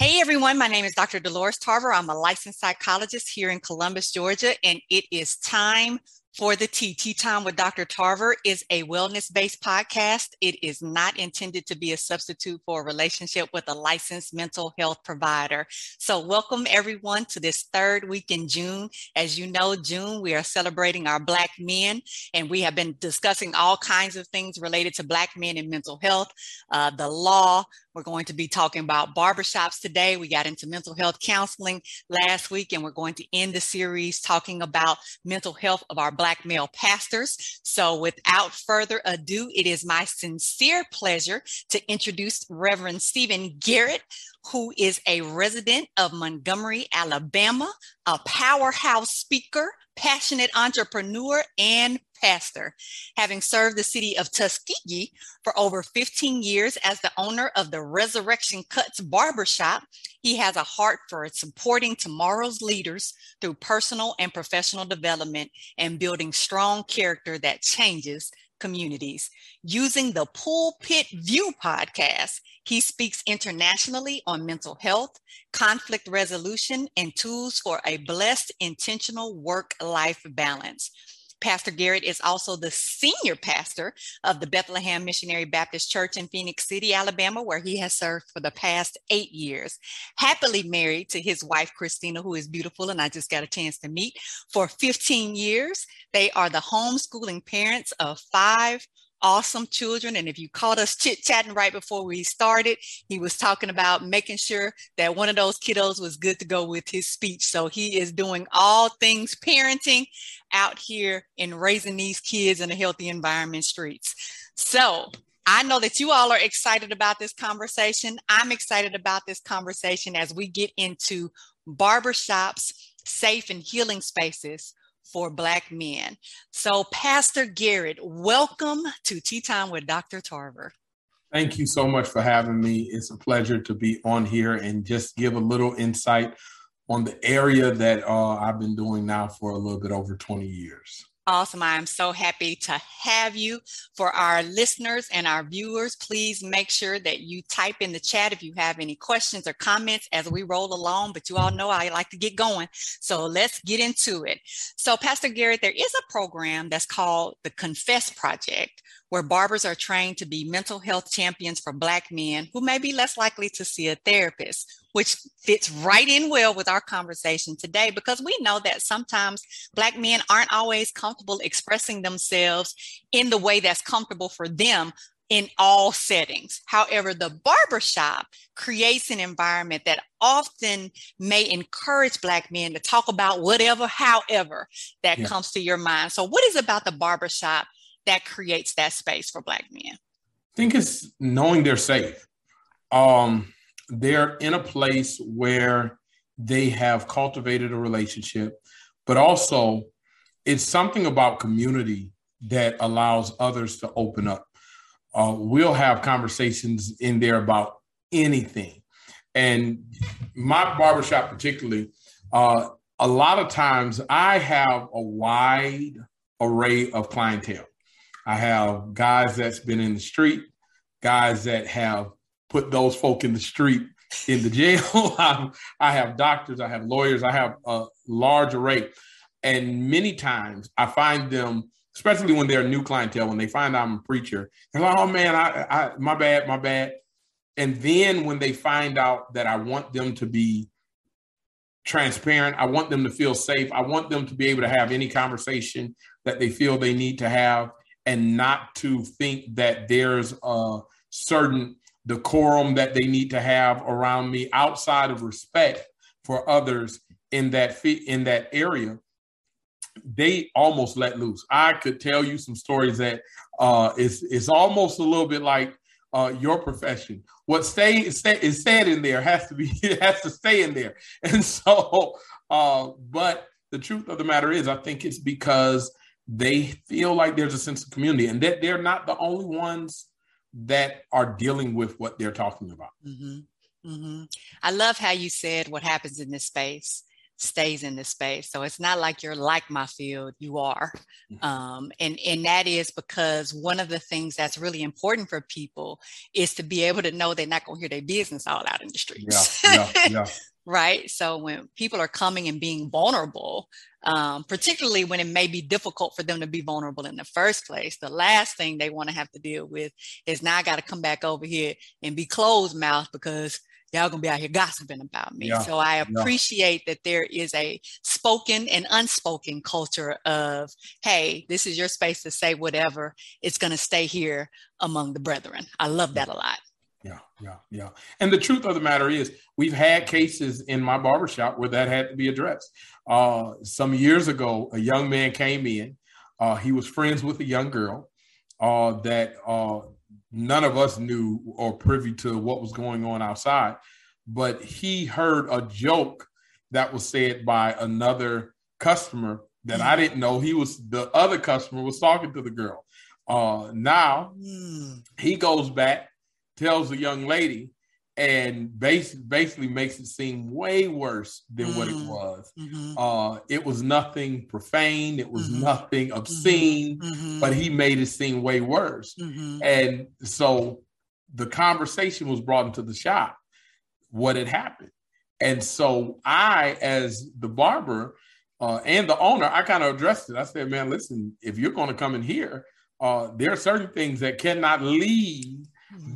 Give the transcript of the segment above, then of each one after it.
Hey everyone, my name is Dr. Dolores Tarver. I'm a licensed psychologist here in Columbus, Georgia, and it is time for the Tea. Tea Time with Dr. Tarver is a wellness based podcast. It is not intended to be a substitute for a relationship with a licensed mental health provider. So, welcome everyone to this third week in June. As you know, June, we are celebrating our Black men, and we have been discussing all kinds of things related to Black men and mental health, uh, the law, we're going to be talking about barbershops today. We got into mental health counseling last week, and we're going to end the series talking about mental health of our Black male pastors. So, without further ado, it is my sincere pleasure to introduce Reverend Stephen Garrett, who is a resident of Montgomery, Alabama, a powerhouse speaker, passionate entrepreneur, and pastor. Having served the city of Tuskegee for over 15 years as the owner of the Resurrection Cuts Barbershop, he has a heart for supporting tomorrow's leaders through personal and professional development and building strong character that changes communities. Using the Pulpit View podcast, he speaks internationally on mental health, conflict resolution, and tools for a blessed, intentional work life balance. Pastor Garrett is also the senior pastor of the Bethlehem Missionary Baptist Church in Phenix City, Alabama, where he has served for the past eight years. Happily married to his wife, Christina, who is beautiful, and I just got a chance to meet for 15 years. They are the homeschooling parents of five awesome children. And if you caught us chit chatting right before we started, he was talking about making sure that one of those kiddos was good to go with his speech. So he is doing all things parenting out here in raising these kids in a healthy environment streets. So I know that you all are excited about this conversation. I'm excited about this conversation as we get into barbershops, safe and healing spaces for Black men. So, Pastor Garrett, welcome to Tea Time with Dr. Tarver. Thank you so much for having me. It's a pleasure to be on here and just give a little insight on the area that uh, I've been doing now for a little bit over 20 years. Awesome. I am so happy to have you. For our listeners and our viewers, please make sure that you type in the chat if you have any questions or comments as we roll along. But you all know I like to get going. So let's get into it. So, Pastor Garrett, there is a program that's called the Confess Project, where barbers are trained to be mental health champions for Black men who may be less likely to see a therapist which fits right in well with our conversation today because we know that sometimes Black men aren't always comfortable expressing themselves in the way that's comfortable for them in all settings. However, the barbershop creates an environment that often may encourage Black men to talk about whatever, however, that yeah. comes to your mind. So, what is about the barbershop that creates that space for Black men? I think it's knowing they're safe. Um, they're in a place where they have cultivated a relationship, but also it's something about community that allows others to open up. Uh, we'll have conversations in there about anything. And my barbershop, particularly, uh, a lot of times I have a wide array of clientele. I have guys that's been in the street, guys that have put those folk in the street in the jail. I have doctors, I have lawyers, I have a large array. And many times I find them, especially when they're new clientele, when they find I'm a preacher, they're like, oh man, I, I my bad, my bad. And then when they find out that I want them to be transparent, I want them to feel safe, I want them to be able to have any conversation that they feel they need to have and not to think that there's a certain decorum that they need to have around me outside of respect for others in that in that area they almost let loose. I could tell you some stories that uh is is almost a little bit like uh your profession. What stay, stay is said in there has to be it has to stay in there. And so uh but the truth of the matter is i think it's because they feel like there's a sense of community and that they're not the only ones that are dealing with what they're talking about. Mm-hmm. Mm-hmm. I love how you said what happens in this space stays in this space. So it's not like you're like my field, you are. Mm. Um, and, and that is because one of the things that's really important for people is to be able to know they're not going to hear their business all out in the streets. Yeah, yeah, yeah. right. So when people are coming and being vulnerable, um, particularly when it may be difficult for them to be vulnerable in the first place, the last thing they want to have to deal with is now I got to come back over here and be closed mouth because y'all gonna be out here gossiping about me. Yeah. So I appreciate yeah. that there is a spoken and unspoken culture of, hey, this is your space to say whatever. It's gonna stay here among the brethren. I love that a lot. Yeah, yeah, yeah. And the truth of the matter is, we've had cases in my barbershop where that had to be addressed. Uh, some years ago, a young man came in. Uh, he was friends with a young girl uh, that uh, none of us knew or privy to what was going on outside, but he heard a joke that was said by another customer that I didn't know. He was the other customer was talking to the girl. Uh, now mm. he goes back, tells the young lady, and bas- basically makes it seem way worse than mm. what it mm. was. Mm-hmm. Uh, it was nothing profane, it was mm-hmm. nothing mm-hmm. obscene, mm-hmm. but he made it seem way worse. Mm-hmm. And so the conversation was brought into the shop what had happened. And so I, as the barber uh, and the owner, I kind of addressed it. I said, man, listen, if you're going to come in here, uh, there are certain things that cannot leave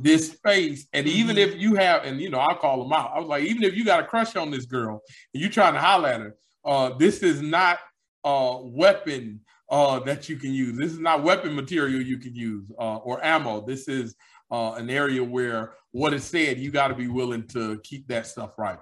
this space. And even mm-hmm. if you have, and you know, I'll call them out. I was like, even if you got a crush on this girl and you're trying to holler at her, uh, this is not a weapon uh, that you can use. This is not weapon material you can use uh, or ammo. This is uh, an area where what is said, you got to be willing to keep that stuff right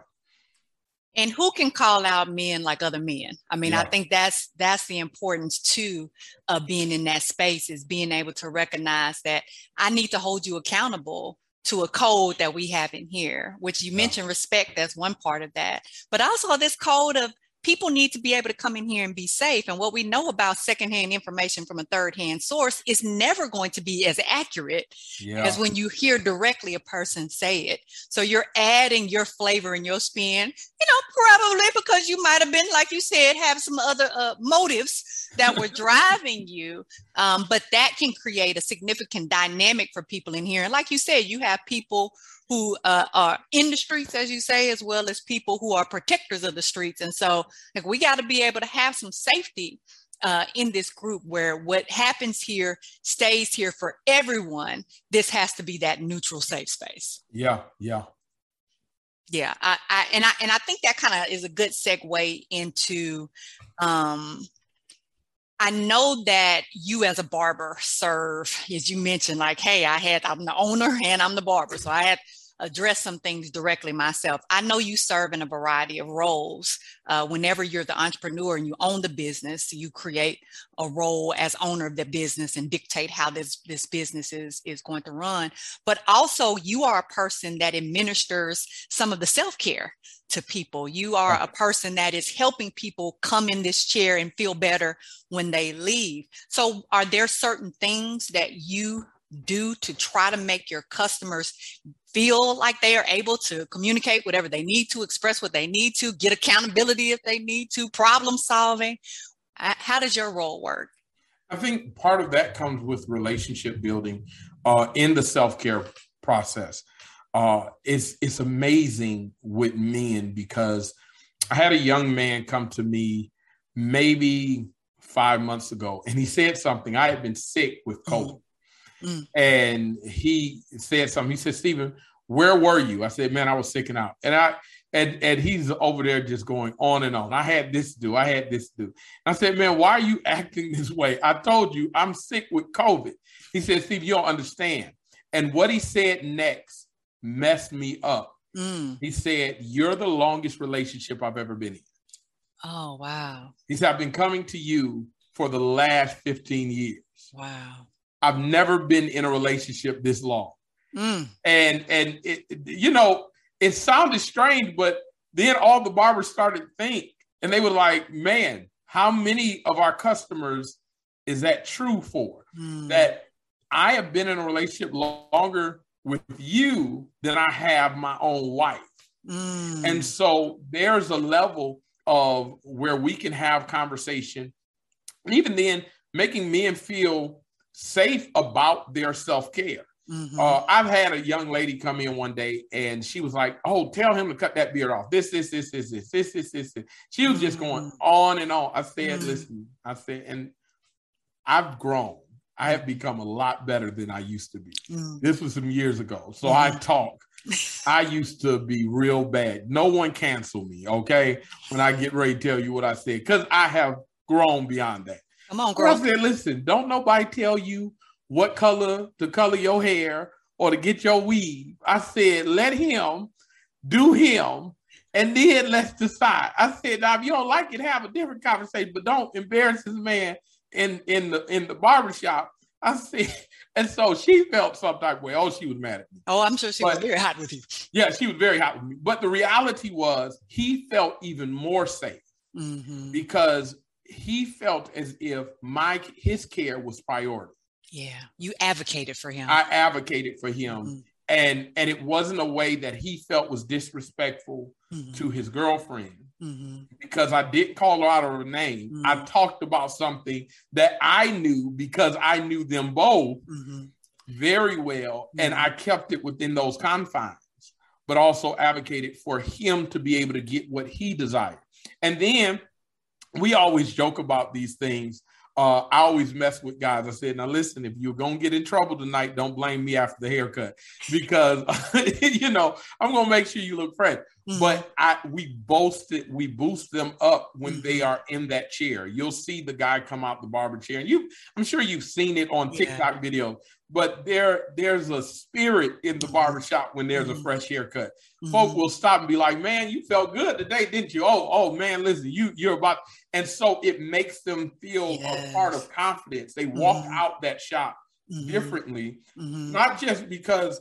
and who can call out men like other men i mean yeah. i think that's that's the importance too of being in that space is being able to recognize that i need to hold you accountable to a code that we have in here which you yeah. mentioned respect that's one part of that but also this code of people need to be able to come in here and be safe. And what we know about secondhand information from a third hand source is never going to be as accurate yeah. as when you hear directly a person say it. So you're adding your flavor and your spin, you know, probably because you might have been, like you said, have some other uh, motives that were driving you. Um, but that can create a significant dynamic for people in here. And like you said, you have people who uh, are in the streets, as you say, as well as people who are protectors of the streets. And so like, we got to be able to have some safety uh, in this group where what happens here stays here for everyone. This has to be that neutral, safe space. Yeah, yeah. Yeah, I, I and I and I think that kind of is a good segue into um, I know that you as a barber serve, as you mentioned, like, hey, I had, I'm the owner and I'm the barber. So I had address some things directly myself. I know you serve in a variety of roles. Uh, whenever you're the entrepreneur and you own the business, you create a role as owner of the business and dictate how this, this business is, is going to run. But also, you are a person that administers some of the self care to people. You are a person that is helping people come in this chair and feel better when they leave. So, are there certain things that you do to try to make your customers feel like they are able to communicate whatever they need to, express what they need to, get accountability if they need to, problem solving. How does your role work? I think part of that comes with relationship building uh, in the self care process. Uh, it's it's amazing with men because I had a young man come to me maybe five months ago, and he said something. I had been sick with mm-hmm. COVID, Mm. And he said something. He said, Stephen, where were you? I said, man, I was sicking out. And I and and he's over there just going on and on. I had this to do. I had this to do. I said, man, why are you acting this way? I told you I'm sick with COVID. He said, Steve, you don't understand. And what he said next messed me up. Mm. He said, You're the longest relationship I've ever been in. Oh, wow. He said, I've been coming to you for the last 15 years. Wow. I've never been in a relationship this long. Mm. And and it, you know, it sounded strange, but then all the barbers started to think, and they were like, "Man, how many of our customers is that true for? Mm. That I have been in a relationship longer with you than I have my own wife." Mm. And so there's a level of where we can have conversation. And even then, making men feel safe about their self care. Mm-hmm. Uh, I've had a young lady come in one day and she was like, "Oh, tell him to cut that beard off. This, this, this, this, this, this, this, this." this. She was just going mm-hmm. on and on. I said, mm-hmm. "Listen," I said, and I've grown. I have become a lot better than I used to be. Mm. This was some years ago, so I mm-hmm. talk. I used to be real bad. No one cancel me, okay? When I get ready to tell you what I said, because I have grown beyond that. Come on, girl. I said, listen, don't nobody tell you what color to color your hair or to get your weave. I said, let him do him, and then let's decide. I said, now if you don't like it, have a different conversation, but don't embarrass this man in in the in the barbershop. I said, and so she felt some type of way. Oh, she was mad at me. Oh, I'm sure she but, was very hot with you. Yeah, she was very hot with me. But the reality was, he felt even more safe mm-hmm. because he felt as if my his care was priority. Yeah, you advocated for him. I advocated for him, mm-hmm. and and it wasn't a way that he felt was disrespectful mm-hmm. to his girlfriend mm-hmm. because I didn't call her out of her name. Mm-hmm. I talked about something that I knew because I knew them both mm-hmm. very well, and mm-hmm. I kept it within those confines, but also advocated for him to be able to get what he desired. And then we always joke about these things uh, I always mess with guys. I said, now listen, if you're gonna get in trouble tonight, don't blame me after the haircut because you know I'm gonna make sure you look fresh. Mm-hmm. But I we boasted, we boost them up when mm-hmm. they are in that chair. You'll see the guy come out the barber chair, and you I'm sure you've seen it on TikTok yeah. But there there's a spirit in the barbershop when there's a mm-hmm. fresh haircut. Mm-hmm. Folk will stop and be like, "Man, you felt good today, didn't you?" Oh, oh man, listen, you you're about, and so it makes them feel yes. a part of confidence. They walk mm-hmm. out that shop mm-hmm. differently, mm-hmm. not just because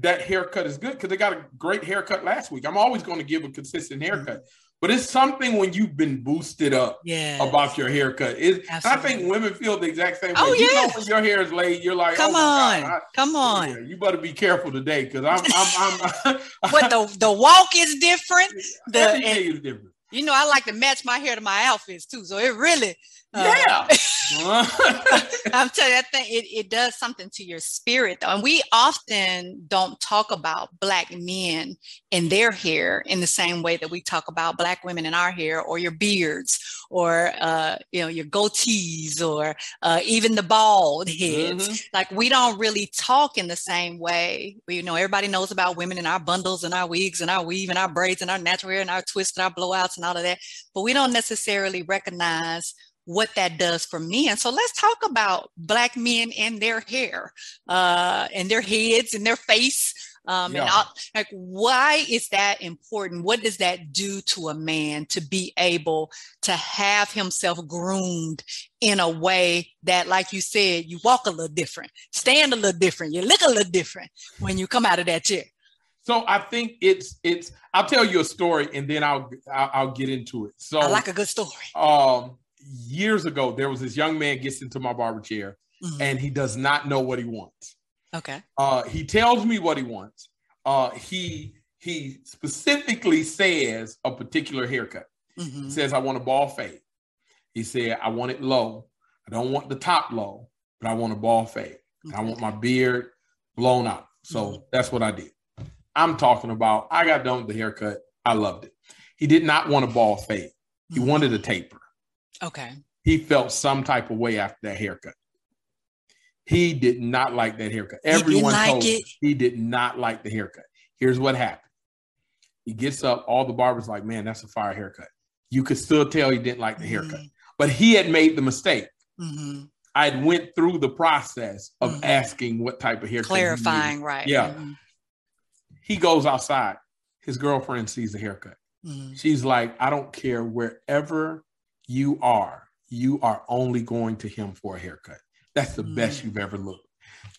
that haircut is good, because they got a great haircut last week. I'm always going to give a consistent haircut, mm-hmm. But it's something when you've been boosted up yes. about your haircut. It, I think women feel the exact same way. Oh, you know when your hair is laid, you're like, come oh on, God, I, come on. Yeah, you better be careful today because I'm, I'm, I'm. but the the walk is different. The everything is different. You know, I like to match my hair to my outfits too. So it really, uh, yeah. I'm telling you, I think it, it does something to your spirit though. And we often don't talk about black men in their hair in the same way that we talk about black women in our hair or your beards or uh, you know, your goatees or uh, even the bald heads. Mm-hmm. Like we don't really talk in the same way. We you know everybody knows about women and our bundles and our wigs and our weave and our braids and our natural hair and our twists and our blowouts and all of that. But we don't necessarily recognize what that does for men. So let's talk about Black men and their hair, uh, and their heads and their face. Um, yeah. And all, like, why is that important? What does that do to a man to be able to have himself groomed in a way that, like you said, you walk a little different, stand a little different, you look a little different when you come out of that chair? So I think it's it's. I'll tell you a story and then I'll I'll, I'll get into it. So I like a good story. Um, years ago, there was this young man gets into my barber chair mm-hmm. and he does not know what he wants. Okay. Uh, he tells me what he wants. Uh, he he specifically says a particular haircut. Mm-hmm. He says, I want a ball fade. He said, I want it low. I don't want the top low, but I want a ball fade. Okay. I want my beard blown out. So mm-hmm. that's what I did. I'm talking about, I got done with the haircut. I loved it. He did not want a ball fade. He mm-hmm. wanted a taper. Okay. He felt some type of way after that haircut. He did not like that haircut. Everyone like told it. he did not like the haircut. Here's what happened. He gets up, all the barbers like, man, that's a fire haircut. You could still tell he didn't like the mm-hmm. haircut, but he had made the mistake. Mm-hmm. I went through the process of mm-hmm. asking what type of haircut. Clarifying, right. Yeah. Mm-hmm. He goes outside. His girlfriend sees the haircut. Mm-hmm. She's like, I don't care wherever you are, you are only going to him for a haircut. That's the mm. best you've ever looked.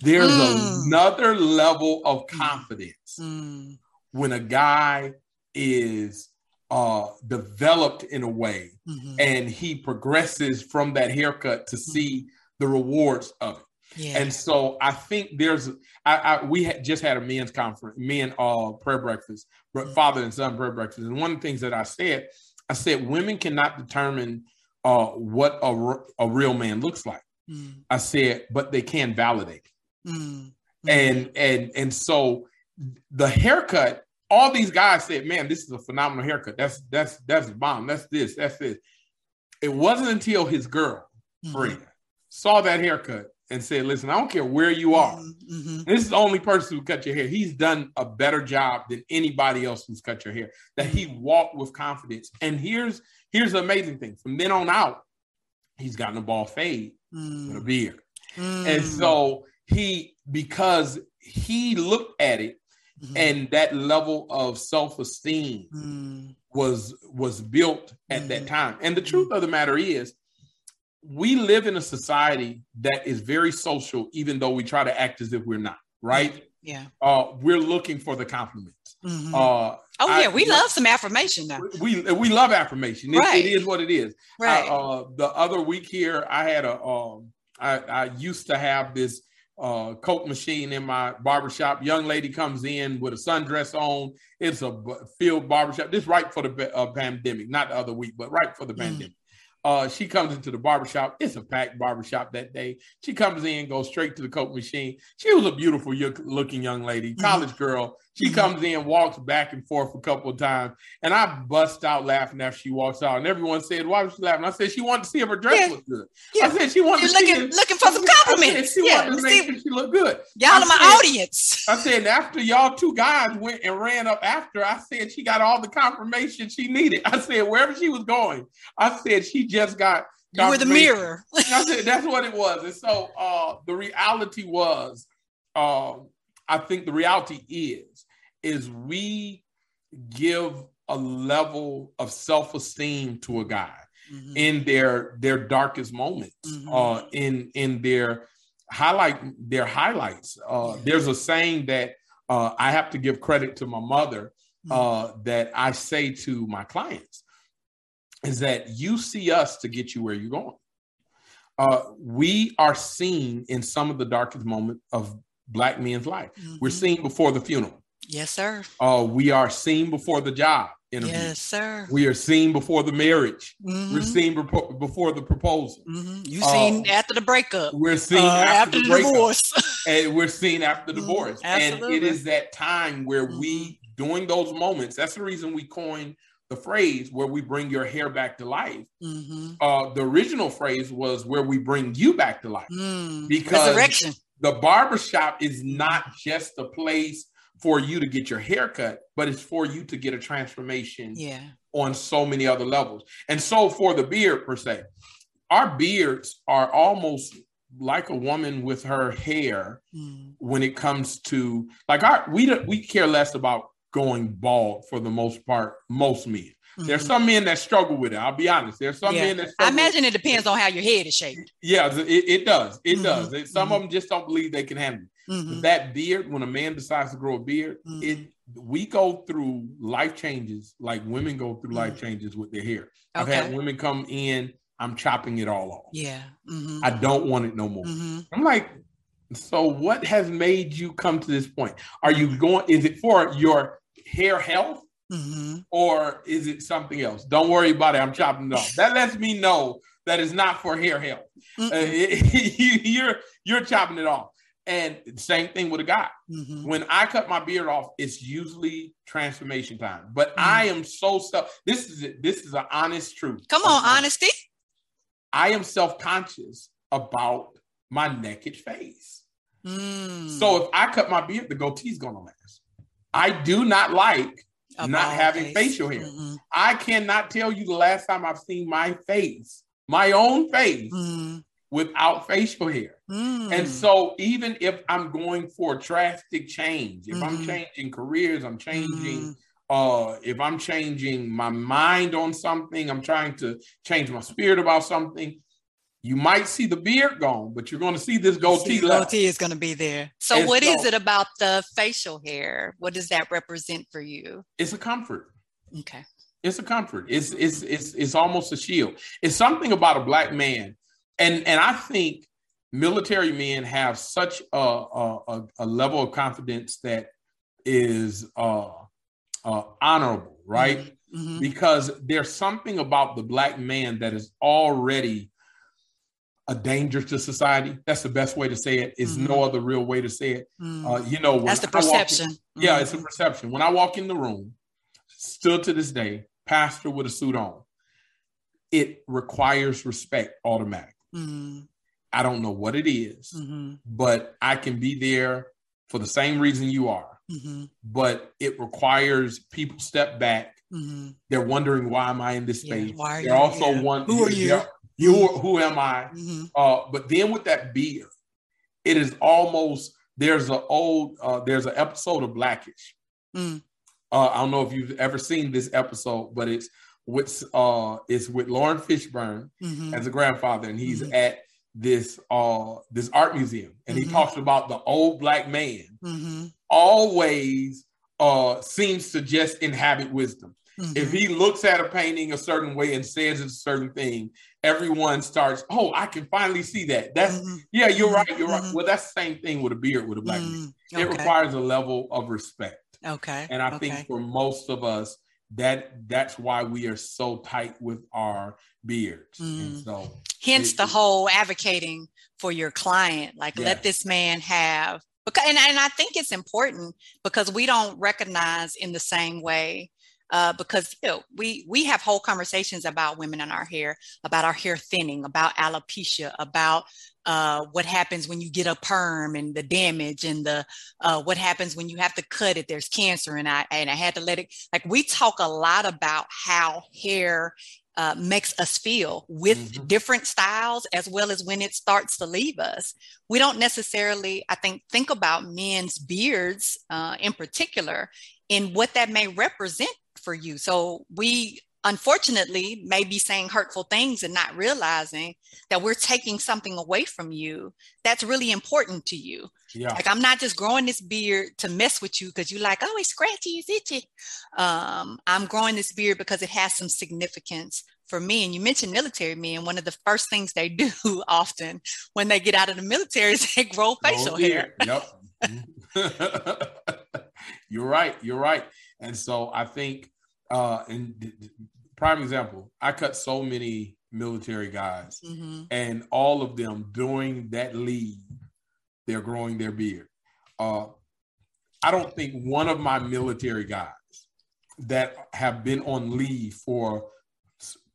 There's mm. another level of mm. confidence mm. when a guy is uh, developed in a way mm-hmm. and he progresses from that haircut to mm. see the rewards of it. Yeah. And so I think there's I, I we had just had a men's conference, men uh prayer breakfast, mm. father and son prayer breakfast. And one of the things that I said I said, women cannot determine uh, what a, a real man looks like. Mm. I said, but they can validate. Mm. And and and so the haircut, all these guys said, man, this is a phenomenal haircut. That's that's that's bomb. That's this, that's this. It wasn't until his girl, mm-hmm. saw that haircut and said, listen, I don't care where you are. Mm-hmm. mm-hmm. This is the only person who cut your hair. He's done a better job than anybody else who's cut your hair. That he walked with confidence. And here's here's the amazing thing. From then on out, he's gotten a ball fade mm. with a beard. Mm. And so he because he looked at it mm-hmm. and that level of self-esteem mm. was was built at mm. that time. And the truth of the matter is we live in a society that is very social, even though we try to act as if we're not, right? Yeah. Uh, we're looking for the compliments. Mm-hmm. Uh, oh yeah, I, we love some affirmation now. We we love affirmation. It, right. it is what it is. Right. I, uh, the other week here, I had a. Um, I, I used to have this uh, Coke machine in my barbershop. Young lady comes in with a sundress on. It's a field barbershop. This right for the uh, pandemic, not the other week, but right for the mm. pandemic. Uh, she comes into the barbershop. It's a packed barbershop that day. She comes in, goes straight to the Coke machine. She was a beautiful looking young lady, mm-hmm. college girl. She mm-hmm. comes in, walks back and forth a couple of times, and I bust out laughing after she walks out. And everyone said, "Why was she laughing?" I said, "She wanted to see if her dress yeah. was good." Yeah. I said, "She wanted You're to looking, see looking for some compliments." she yeah. wanted to make sure she looked good. Y'all are my audience. I said, after y'all two guys went and ran up after, I said she got all the confirmation she needed. I said wherever she was going, I said she just got. You were the mirror. I said that's what it was, and so uh, the reality was. Uh, I think the reality is is we give a level of self-esteem to a guy mm-hmm. in their their darkest moments mm-hmm. uh in in their highlight their highlights uh there's a saying that uh i have to give credit to my mother mm-hmm. uh that i say to my clients is that you see us to get you where you're going uh we are seen in some of the darkest moments of black men's life. Mm-hmm. We're seen before the funeral. Yes, sir. Uh, we are seen before the job interview. Yes, sir. We are seen before the marriage. Mm-hmm. We're seen before the proposal. Mm-hmm. You seen uh, after the breakup. We're seen uh, after, after, the, the divorce. and we're seen after the mm-hmm. divorce. And it is that time where we, mm-hmm. during those moments, that's the reason we coined the phrase where we bring your hair back to life. Mm-hmm. Uh, the original phrase was where we bring you back to life. Mm. Because Resurrection the barbershop is not just a place for you to get your hair cut, but it's for you to get a transformation yeah. on so many other levels. And so for the beard per se, our beards are almost like a woman with her hair mm. when it comes to like our we we care less about going bald for the most part most men Mm-hmm. There's some men that struggle with it. I'll be honest. There's some yeah. men that I imagine it depends on how your head is shaped. Yeah, it, it does. It mm-hmm. does. Some mm-hmm. of them just don't believe they can handle it. Mm-hmm. That beard, when a man decides to grow a beard, it mm-hmm. we go through life changes like women go through life mm-hmm. changes with their hair. I've had women come in, I'm chopping it all off. Yeah. I don't want it no more. I'm like, so what has made you come to this point? Are you going, is it for your hair health? Mm-hmm. Or is it something else? Don't worry about it. I'm chopping it off. That lets me know that it's not for hair health. Uh, it, you're you're chopping it off. And same thing with a guy. Mm-hmm. When I cut my beard off, it's usually transformation time. But mm-hmm. I am so self. This is it. This is an honest truth. Come on, honesty. I am self conscious about my naked face. Mm. So if I cut my beard, the goatee's gonna last. I do not like not having face. facial hair. Mm-hmm. I cannot tell you the last time I've seen my face, my own face, mm-hmm. without facial hair. Mm-hmm. And so, even if I'm going for a drastic change, if I'm mm-hmm. changing careers, I'm changing. Mm-hmm. Uh, if I'm changing my mind on something, I'm trying to change my spirit about something. You might see the beard gone, but you're going to see this goatee. See, goatee is going to be there. So, and what so, is it about the facial hair? What does that represent for you? It's a comfort. Okay. It's a comfort. It's it's it's it's almost a shield. It's something about a black man, and and I think military men have such a a, a level of confidence that is uh, uh honorable, right? Mm-hmm. because there's something about the black man that is already a danger to society. That's the best way to say it. Is mm-hmm. no other real way to say it. Mm-hmm. Uh, you know, that's the perception. In, yeah, it's a mm-hmm. perception. When I walk in the room, still to this day, pastor with a suit on, it requires respect automatically. Mm-hmm. I don't know what it is, mm-hmm. but I can be there for the same reason you are. Mm-hmm. But it requires people step back. Mm-hmm. They're wondering why am I in this space? Yeah, why are they're you, also yeah. one. Who are you? You who am I? Mm-hmm. Uh, but then with that beard, it is almost there's an old uh, there's an episode of Blackish. Mm. Uh, I don't know if you've ever seen this episode, but it's with uh it's with Laurence Fishburne mm-hmm. as a grandfather, and he's mm-hmm. at this uh this art museum, and he mm-hmm. talks about the old black man mm-hmm. always uh seems to just inhabit wisdom. Mm-hmm. If he looks at a painting a certain way and says a certain thing, everyone starts, oh, I can finally see that. That's mm-hmm. yeah, you're right, you're right. Mm-hmm. Well, that's the same thing with a beard with a black man. Mm-hmm. Okay. It requires a level of respect. Okay. And I okay. think for most of us, that that's why we are so tight with our beards. And mm. so hence it, the whole advocating for your client, like yes. let this man have because and, and I think it's important because we don't recognize in the same way uh, because you know, we we have whole conversations about women in our hair, about our hair thinning, about alopecia, about uh, what happens when you get a perm and the damage, and the uh, what happens when you have to cut it. There's cancer, and I and I had to let it. Like we talk a lot about how hair uh, makes us feel with mm-hmm. different styles as well as when it starts to leave us we don't necessarily i think think about men's beards uh, in particular and what that may represent for you. So we unfortunately may be saying hurtful things and not realizing that we're taking something away from you that's really important to you. Yeah. Like I'm not just growing this beard to mess with you because you're like, oh, it's scratchy, it's itchy. Um, I'm growing this beard because it has some significance for me. And you mentioned military men. One of the first things they do often when they get out of the military is they grow facial oh, hair. Yep. you're right. You're right. And so I think, uh, and prime example, I cut so many military guys, mm-hmm. and all of them during that leave, they're growing their beard. Uh, I don't think one of my military guys that have been on leave for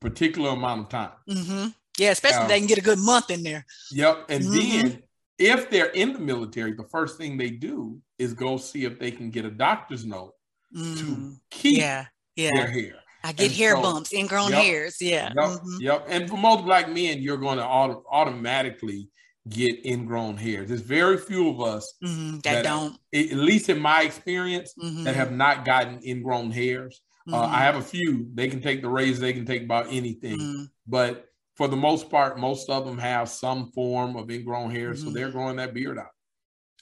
particular amount of time. Mm-hmm. Yeah, especially they can get a good month in there. Yep, and mm-hmm. then if they're in the military, the first thing they do is go see if they can get a doctor's note mm, to keep yeah, yeah. their hair. I get and hair so, bumps, ingrown yep, hairs. Yeah. Yep, mm-hmm. yep. And for most black men, you're going to auto- automatically get ingrown hairs. There's very few of us mm-hmm, that, that, don't, at least in my experience, mm-hmm. that have not gotten ingrown hairs. Uh, I mm-hmm. have a few. They can take the razor. They can take about anything. Mm-hmm. But for the most part, most of them have some form of ingrown hair, so they're growing that beard out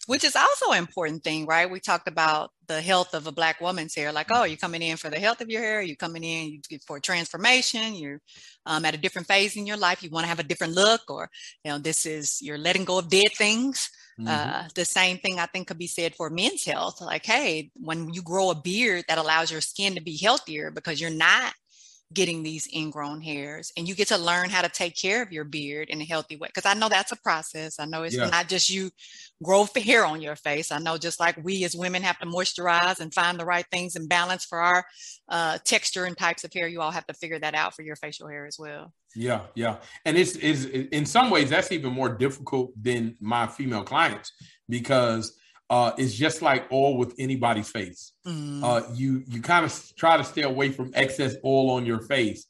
which is also an important thing, right? We talked about the health of a black woman's hair, like, oh, you're coming in for the health of your hair, you're coming in for transformation, you're um, at a different phase in your life, you want to have a different look, or you know, this is you're letting go of dead things. Mm-hmm. Uh, the same thing I think could be said for men's health. Like, hey, when you grow a beard that allows your skin to be healthier because you're not getting these ingrown hairs and you get to learn how to take care of your beard in a healthy way because i know that's a process i know it's yeah. not just you grow hair on your face i know just like we as women have to moisturize and find the right things and balance for our uh, texture and types of hair you all have to figure that out for your facial hair as well yeah yeah and it's is in some ways that's even more difficult than my female clients because uh, is just like oil with anybody's face. Mm. Uh, you you kind of try to stay away from excess oil on your face,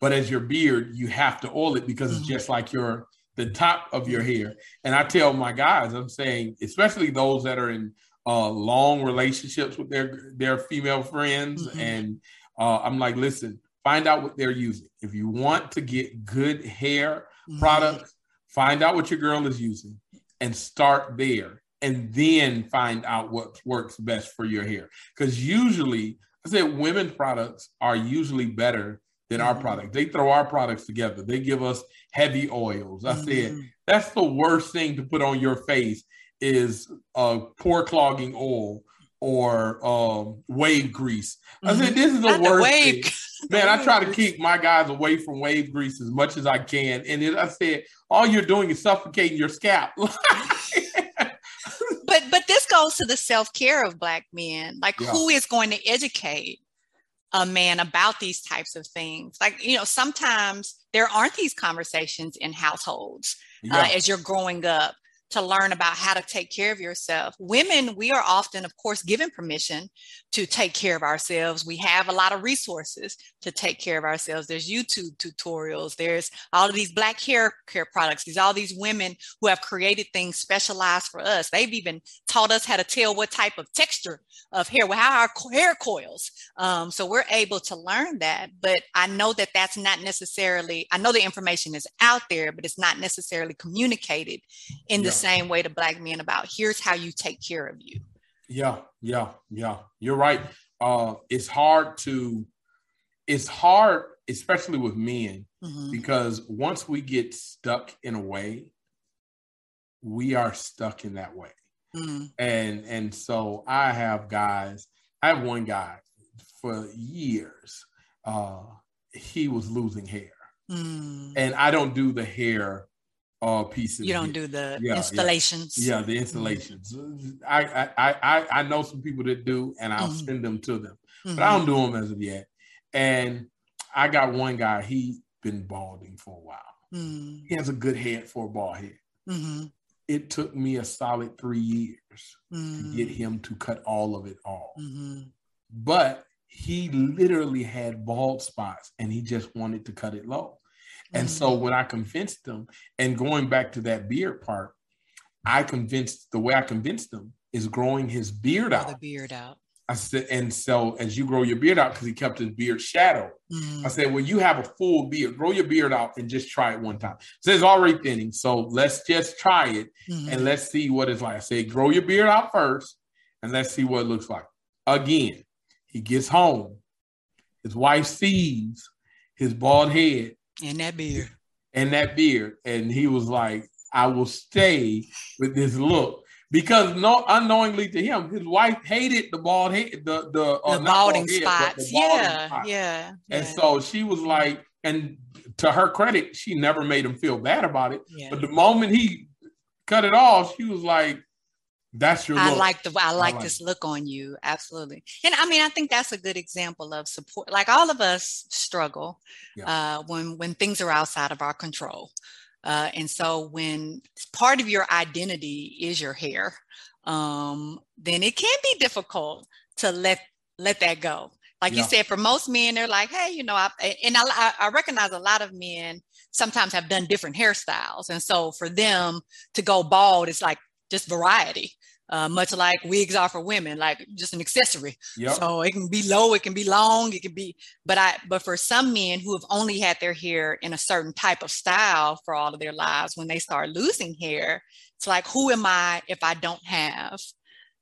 but as your beard, you have to oil it because mm. it's just like your the top of your hair. And I tell my guys, I'm saying, especially those that are in uh, long relationships with their their female friends, mm-hmm. and uh, I'm like, listen, find out what they're using. If you want to get good hair mm-hmm. products, find out what your girl is using and start there and then find out what works best for your hair. Because usually, I said women products are usually better than our mm-hmm. products. They throw our products together. They give us heavy oils. I mm-hmm. said that's the worst thing to put on your face is a pore clogging oil or um, wave grease. I said, this is the Not the worst wave- thing. Man, I try to keep my guys away from wave grease as much as I can. And I said, all you're doing is suffocating your scalp. goes to the self-care of black men. Like Yeah. who is going to educate a man about these types of things? Like you know sometimes there aren't these conversations in households uh, as you're growing up to learn about how to take care of yourself. Women, we are often, of course, given permission to take care of ourselves. We have a lot of resources to take care of ourselves. There's YouTube tutorials. There's all of these black hair care products. There's all these women who have created things specialized for us. They've even taught us how to tell what type of texture of hair, how our hair coils. Um, so we're able to learn that. But I know that that's not necessarily, I know the information is out there, but it's not necessarily communicated in the Yeah. Same way to black men about here's how you take care of you. Yeah, yeah, yeah. You're right. Uh, it's hard to, it's hard, especially with men, Mhm. because once we get stuck in a way, we are stuck in that way. Mm. And and so I have guys. I have one guy for years. Uh, he was losing hair, Mm. and I don't do the hair uh pieces. You don't do the Yeah, yeah. installations. Yeah, the installations. I, I I I I know some people that do, and I'll Mhm. send them to them, Mhm. but I don't do them as of yet. And I got one guy. He's been balding for a while. Mm. He has a good head for a bald head. Mhm. It took me a solid three years to Mm. get him to cut all of it off. But he literally had bald spots, and he just wanted to cut it low. And so Mm-hmm. when I convinced him, and going back to that beard part, I convinced the way I convinced him is growing his beard out. the beard out. I said, and so as you grow your beard out, because he kept his beard shadow, Mm. I said, well, you have a full beard, grow your beard out and just try it one time. So it's already thinning. So let's just try it Mhm. and let's see what it's like. I said, grow your beard out first and let's see what it looks like. Again, he gets home, his wife sees his bald head and that beard. and that beard, and he was like, I will stay with this look. Because no unknowingly to him, his wife hated the bald head, the the, uh, the bald balding head, spots. the yeah, spots. yeah. And yeah, so she was like, and to her credit, she never made him feel bad about it. yeah. But the moment he cut it off, she was like, "That's your I look." like the I like like this look on you. Absolutely. And I mean, I think that's a good example of support. Like all of us struggle uh, when when things are outside of our control. Uh, and so when part of your identity is your hair, um, then it can be difficult to let let that go. Like you said, for most men, they're like, hey, you know, I, and I, I- I recognize a lot of men sometimes have done different hairstyles. And so for them to go bald, it's like just variety, uh, much like wigs are for women, like just an accessory. Yep. So it can be low, it can be long, it can be, but I, but for some men who have only had their hair in a certain type of style for all of their lives, when they start losing hair, it's like, who am I if I don't have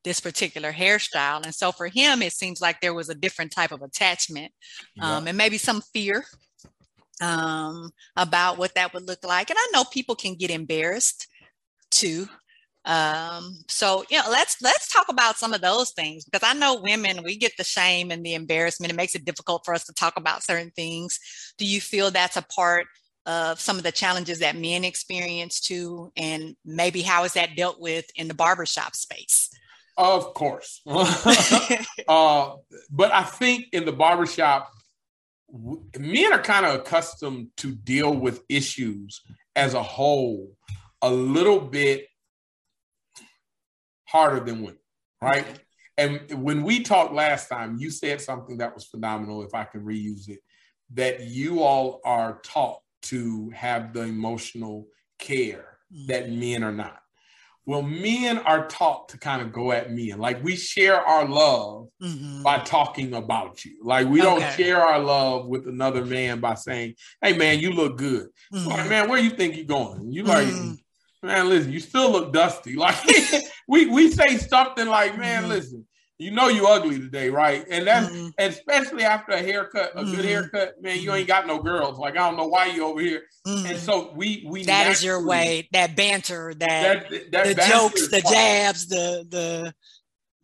this particular hairstyle? And so for him, it seems like there was a different type of attachment um, and maybe some fear um, about what that would look like. And I know people can get embarrassed too. Um, so you know, let's let's talk about some of those things because I know women we get the shame and the embarrassment. It makes it difficult for us to talk about certain things. Do you feel that's a part of some of the challenges that men experience too? And maybe how is that dealt with in the barbershop space? Of course. uh, but I think in the barbershop, men are kind of accustomed to deal with issues as a whole a little bit harder than women, right? And when we talked last time, you said something that was phenomenal, if I can reuse it, that you all are taught to have the emotional care that men are not. Well, men are taught to kind of go at men. Like we share our love Mhm. by talking about you. Like we don't share our love with another man by saying, "Hey, man, you look good." Mhm. Like, man, where you think you're going? You like, Mhm. Man, listen, you still look dusty. Like we we say something like, "Man, Mhm. listen, you know you ugly today, right?" And that's Mhm. especially after a haircut, a good Mhm. haircut, man, you Mhm. ain't got no girls. Like I don't know why you over here. And so we we that is your way, that banter, that That, that the banter jokes, the jabs, the the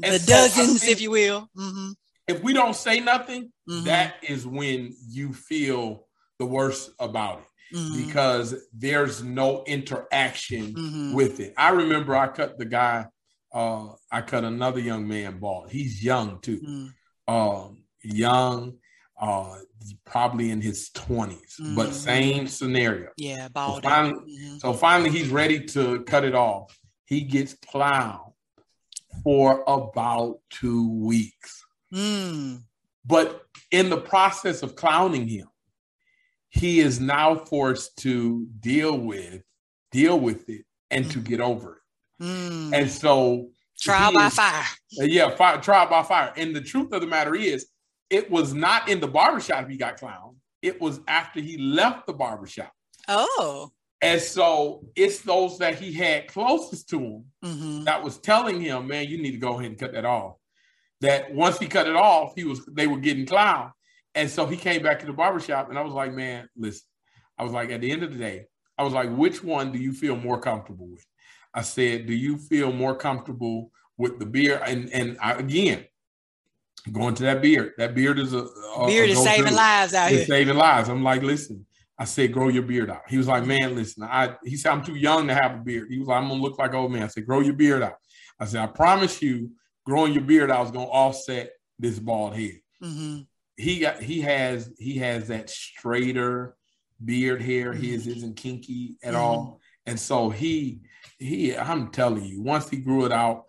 the so dozens, if you will. Mm-hmm. If we don't say nothing, mm-hmm. that is when you feel the worst about it mm-hmm. because there's no interaction mm-hmm. with it. I remember I cut the guy, uh, I cut another young man bald. He's young too. Mm. Um, young, uh, probably in his 20s, mm-hmm. but same scenario. Yeah, bald. So finally, mm-hmm. so finally, he's ready to cut it off. He gets plowed for about two weeks. Mm. But in the process of clowning him, he is now forced to deal with deal with it and mm. to get over it. Mm. And so trial by is, fire. Yeah, fire, trial by fire. And the truth of the matter is, it was not in the barbershop he got clowned. It was after he left the barbershop. Oh. And so it's those that he had closest to him mm-hmm. that was telling him, man, you need to go ahead and cut that off. That once he cut it off, he was they were getting clowned. And so he came back to the barbershop and I was like, man, listen, I was like, at the end of the day, I was like, which one do you feel more comfortable with? I said, do you feel more comfortable with the beard? And and I, again, going to that beard. That beard is a, a beard a is saving lives out it's here. Saving lives. I'm like, listen. I said, grow your beard out. He was like, man, listen. I he said, I'm too young to have a beard. He was like, I'm gonna look like old man. I said, grow your beard out. I said, I promise you, growing your beard out is gonna offset this bald head. Mm-hmm. He got he has he has that straighter beard hair. Mm-hmm. His isn't kinky at mm-hmm. all. And so he he I'm telling you, once he grew it out,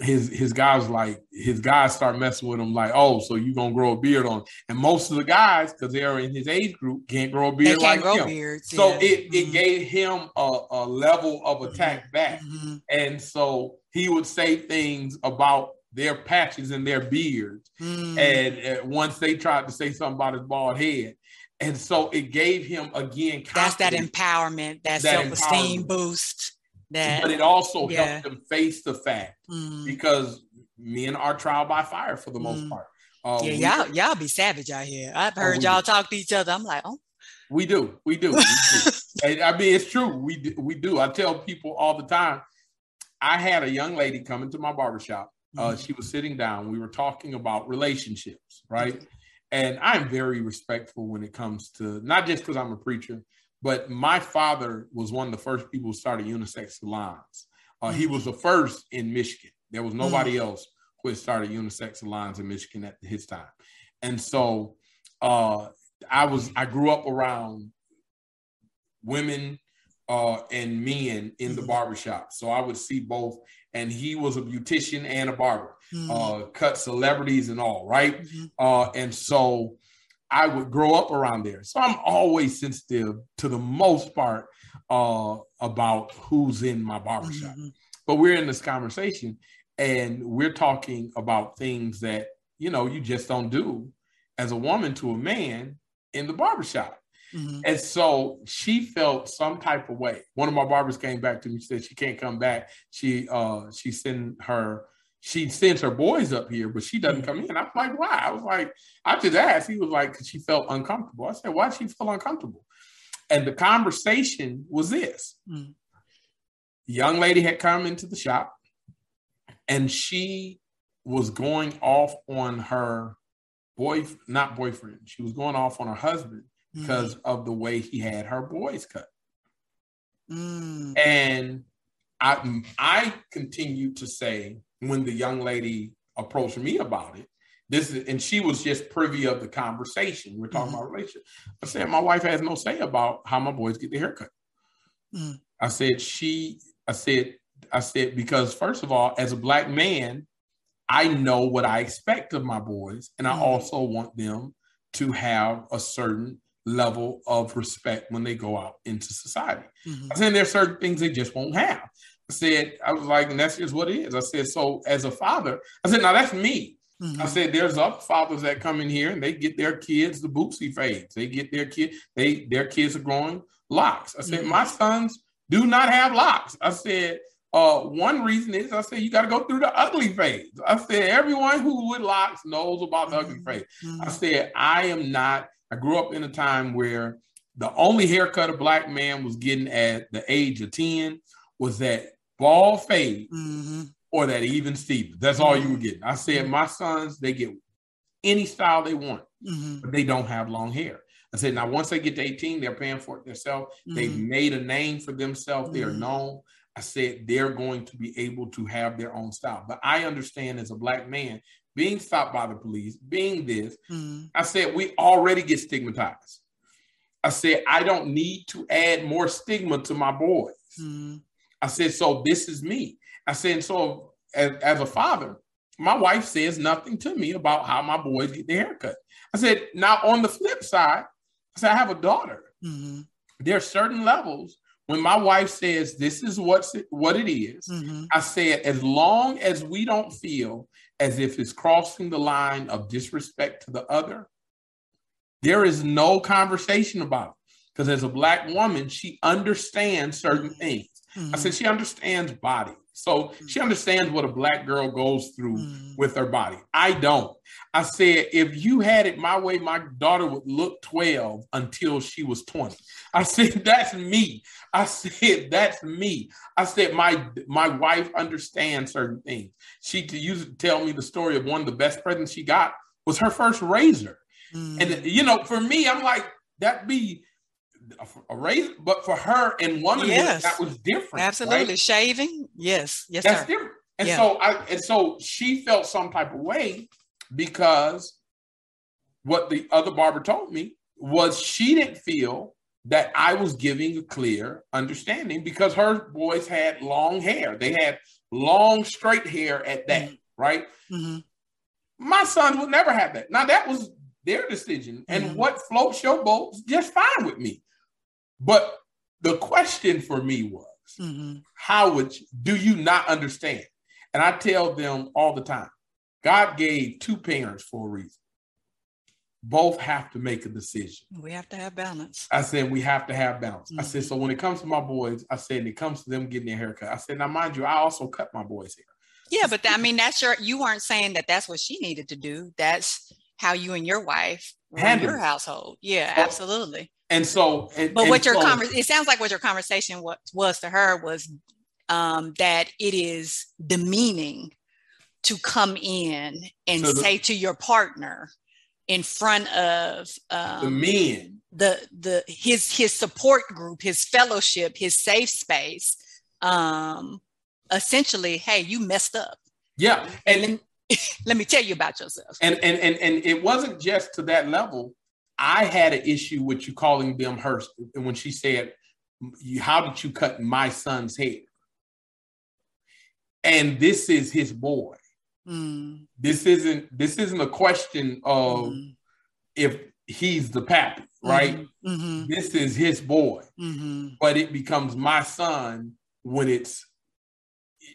his his guys like his guys start messing with him like oh so you gonna grow a beard on and most of the guys because they're in his age group can't grow a beard they like him beards, so yeah. it, it mm-hmm. gave him a, a level of attack mm-hmm. back mm-hmm. and so he would say things about their patches and their beards mm. and, and once they tried to say something about his bald head and so it gave him again that's that empowerment that, that self-esteem boost that, but it also yeah. helped them face the fact mm. because men are trial by fire for the most mm. part. Uh, yeah, y'all, y'all be savage out here. I've oh, heard oh, y'all do. talk to each other. I'm like, oh. We do, we do. We do. I mean, it's true. We do, we do. I tell people all the time. I had a young lady come into my barbershop. Uh, mm. She was sitting down. We were talking about relationships, right? And I'm very respectful when it comes to not just because I'm a preacher, but my father was one of the first people who started unisex salons. Uh, he was the first in Michigan. There was nobody else who had started unisex salons in Michigan at his time. And so uh, I was I grew up around women uh, and men in the mm-hmm. barbershop. So I would see both. And he was a beautician and a barber, mm-hmm. uh, cut celebrities and all, right? Mm-hmm. Uh, and so I would grow up around there. So I'm always sensitive to the most part uh, about who's in my barbershop. Mm-hmm. But we're in this conversation and we're talking about things that, you know, you just don't do as a woman to a man in the barbershop. Mm-hmm. And so she felt some type of way. One of my barbers came back to me, She said she can't come back. She uh she sent her she sends her boys up here, but she doesn't come in. I'm like, why? I was like, I just asked. He was like, because she felt uncomfortable. I said, why did she feel uncomfortable? And the conversation was this. Mm. Young lady had come into the shop and she was going off on her boy, not boyfriend. She was going off on her husband mm. because of the way he had her boys cut. Mm. And I I continue to say when the young lady approached me about it. This is, and she was just privy of the conversation. We're talking mm-hmm. about relationship. I said, my wife has no say about how my boys get their haircut. Mm. I said, she, I said, I said, because first of all, as a black man, I know what I expect of my boys, and I mm. also want them to have a certain level of respect when they go out into society. Mm-hmm. I said there are certain things they just won't have. I said, I was like, and that's just what it is. I said, so as a father, I said, now that's me. Mm-hmm. I said, there's other fathers that come in here and they get their kids the Boosie fades. They get their kid, they their kids are growing locks. I said, mm-hmm. my sons do not have locks. I said, uh, one reason is I said you got to go through the ugly phase. I said everyone who with locks knows about the ugly mm-hmm. phase. Mm-hmm. I said I am not. I grew up in a time where the only haircut a black man was getting at the age of ten was that bald fade mm-hmm. or that even Stevens. That's all you were getting. I said, my sons, they get any style they want, mm-hmm. but they don't have long hair. I said, now once they get to 18, they're paying for it themselves. Mm-hmm. They've made a name for themselves. Mm-hmm. They are mm-hmm. known. I said they're going to be able to have their own style. But I understand as a black man, being stopped by the police, being this, mm-hmm. I said we already get stigmatized. I said I don't need to add more stigma to my boys. Mm-hmm. I said, so this is me. I said, so as, as a father, my wife says nothing to me about how my boys get their haircut. I said, now on the flip side, I said, I have a daughter. Mm-hmm. There are certain levels when my wife says this is what's what it is, mm-hmm. I said, as long as we don't feel as if it's crossing the line of disrespect to the other, there is no conversation about it. Because as a black woman, she understands certain things. Mm-hmm. I said she understands body. So mm-hmm. she understands what a black girl goes through mm-hmm. with her body. I don't. I said, if you had it my way, my daughter would look 12 until she was 20. I said, that's me. I said, that's me. I said, my my wife understands certain things. She used to tell me the story of one of the best presents she got was her first razor. Mm. And you know, for me, I'm like, that be a razor, but for her and one of yes. that was different. Absolutely, right? shaving. Yes, yes, that's sir. different. And yeah. so I and so she felt some type of way because what the other barber told me was she didn't feel that I was giving a clear understanding because her boys had long hair. They had long straight hair at that, mm-hmm. right? Mm-hmm. My sons would never have that. Now that was their decision, and mm-hmm. what floats your boat just fine with me. But the question for me was, mm-hmm. how would you, do you not understand? And I tell them all the time, God gave two parents for a reason. Both have to make a decision. We have to have balance. I said we have to have balance. Mm-hmm. I said so when it comes to my boys, I said and it comes to them getting their haircut. I said now mind you, I also cut my boys' hair. Yeah, but I mean that's your. You weren't saying that that's what she needed to do. That's how you and your wife run your household. Yeah, absolutely. And so, and, but what your so, conversation, it sounds like what your conversation was, was to her was um, that it is demeaning to come in and so the, say to your partner in front of um, the men, the the his his support group, his fellowship, his safe space, um, essentially, hey, you messed up. Yeah, and, and let me tell you about yourself. And and and and it wasn't just to that level I had an issue with you calling them her and when she said, How did you cut my son's hair? And this is his boy. Mm. This isn't this isn't a question of mm. if he's the pappy, right? Mm-hmm. Mm-hmm. This is his boy. Mm-hmm. But it becomes my son when it's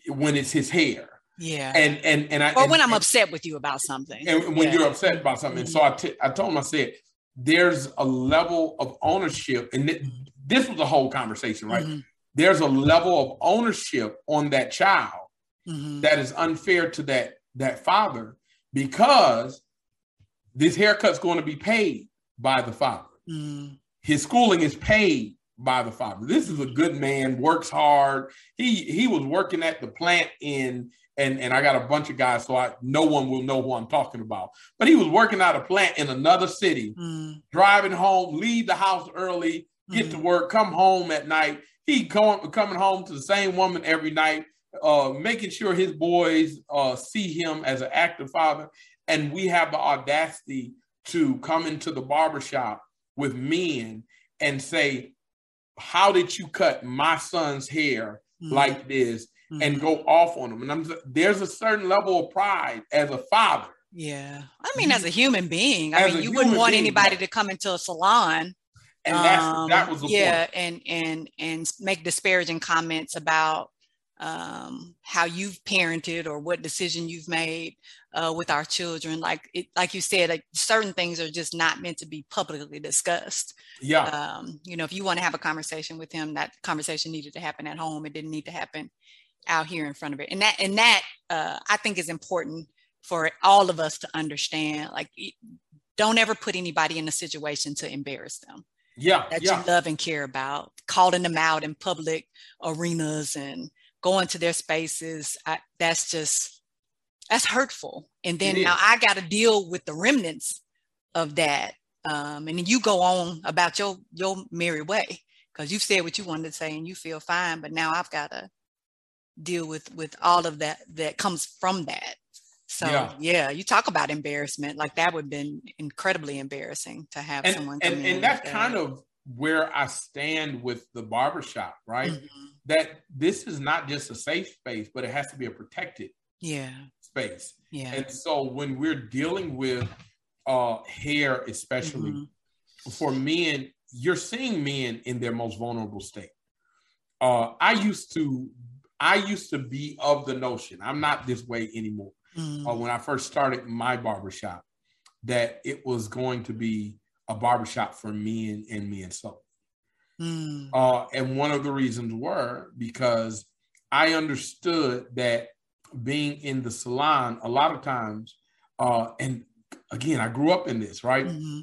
when it's his hair. Yeah. And and and I or and, when I'm and, upset with you about something. And when yeah. you're upset about something. And so I, t- I told him, I said, there's a level of ownership, and th- this was a whole conversation, right? Mm-hmm. There's a level of ownership on that child mm-hmm. that is unfair to that that father because this haircut's going to be paid by the father. Mm-hmm. His schooling is paid by the father. This is a good man, works hard. He he was working at the plant in and and I got a bunch of guys, so I no one will know who I'm talking about. But he was working out a plant in another city, mm. driving home, leave the house early, get mm. to work, come home at night. He come, coming home to the same woman every night, uh, making sure his boys uh, see him as an active father. And we have the audacity to come into the barbershop with men and say, How did you cut my son's hair mm. like this? Mm-hmm. and go off on them. And I'm there's a certain level of pride as a father. Yeah. I mean, as a human being, I mean, you wouldn't want being, anybody to come into a salon. And that's, um, that was yeah, point. and and and make disparaging comments about um, how you've parented or what decision you've made uh, with our children. Like it, like you said, like certain things are just not meant to be publicly discussed. Yeah. Um, you know, if you want to have a conversation with him, that conversation needed to happen at home. It didn't need to happen out here in front of it and that and that uh, i think is important for all of us to understand like don't ever put anybody in a situation to embarrass them yeah that yeah. you love and care about calling them out in public arenas and going to their spaces. I, that's just that's hurtful. And then now I got to deal with the remnants of that. Um, and then you go on about your your merry way because you've said what you wanted to say and you feel fine. But now I've got to deal with with all of that that comes from that. So yeah. yeah, you talk about embarrassment. Like that would have been incredibly embarrassing to have and, someone and, and that's that. kind of where I stand with the barbershop, right? Mm-hmm. That this is not just a safe space, but it has to be a protected yeah space. Yeah. And so when we're dealing with uh hair, especially mm-hmm. for men, you're seeing men in their most vulnerable state. Uh I used to I used to be of the notion, I'm not this way anymore. Mm. Uh, when I first started my barbershop, that it was going to be a barbershop for men and men so. Mm. Uh, and one of the reasons were because I understood that being in the salon, a lot of times, uh, and again, I grew up in this, right? Mm-hmm.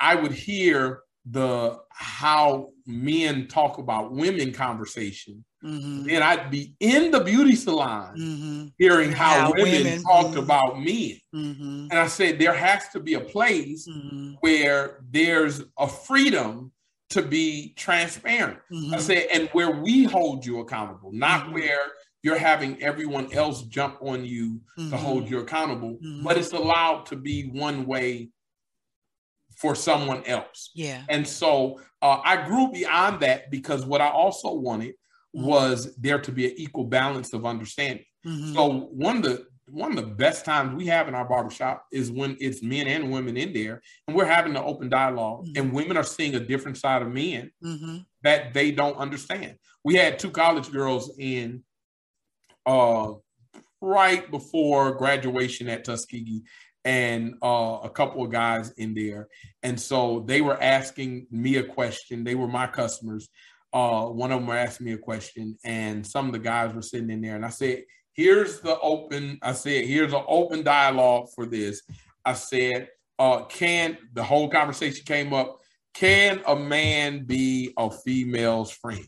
I would hear the how men talk about women conversation Mm-hmm. Then I'd be in the beauty salon mm-hmm. hearing how, how women, women, talked mm-hmm. about men. Mm-hmm. And I said, there has to be a place mm-hmm. where there's a freedom to be transparent. I mm-hmm. said, and where we hold you accountable, not where you're having everyone else jump on you to hold you accountable, but it's allowed to be one way for someone else. Yeah. And so uh, I grew beyond that because what I also wanted was there to be an equal balance of understanding. Mm-hmm. So one of the one of the best times we have in our barbershop is when it's men and women in there and we're having an open dialog mm-hmm. and women are seeing a different side of men mm-hmm. that they don't understand. We had two college girls in uh, right before graduation at Tuskegee and uh, a couple of guys in there. And so they were asking me a question. They were my customers uh, one of them asked me a question, and some of the guys were sitting in there, and I said, "Here's the open." I said, "Here's an open dialogue for this." I said, uh, "Can the whole conversation came up? Can a man be a female's friend?"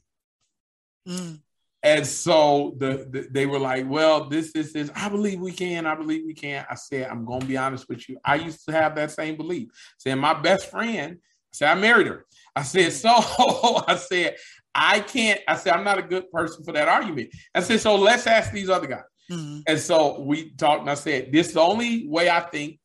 Mm. And so the, the, they were like, "Well, this, this, this. I believe we can. I believe we can." I said, "I'm gonna be honest with you. I used to have that same belief. Saying my best friend, I said I married her. I said, so I said, I can't, I said, I'm not a good person for that argument. I said, so let's ask these other guys. Mm-hmm. And so we talked, and I said, this is the only way I think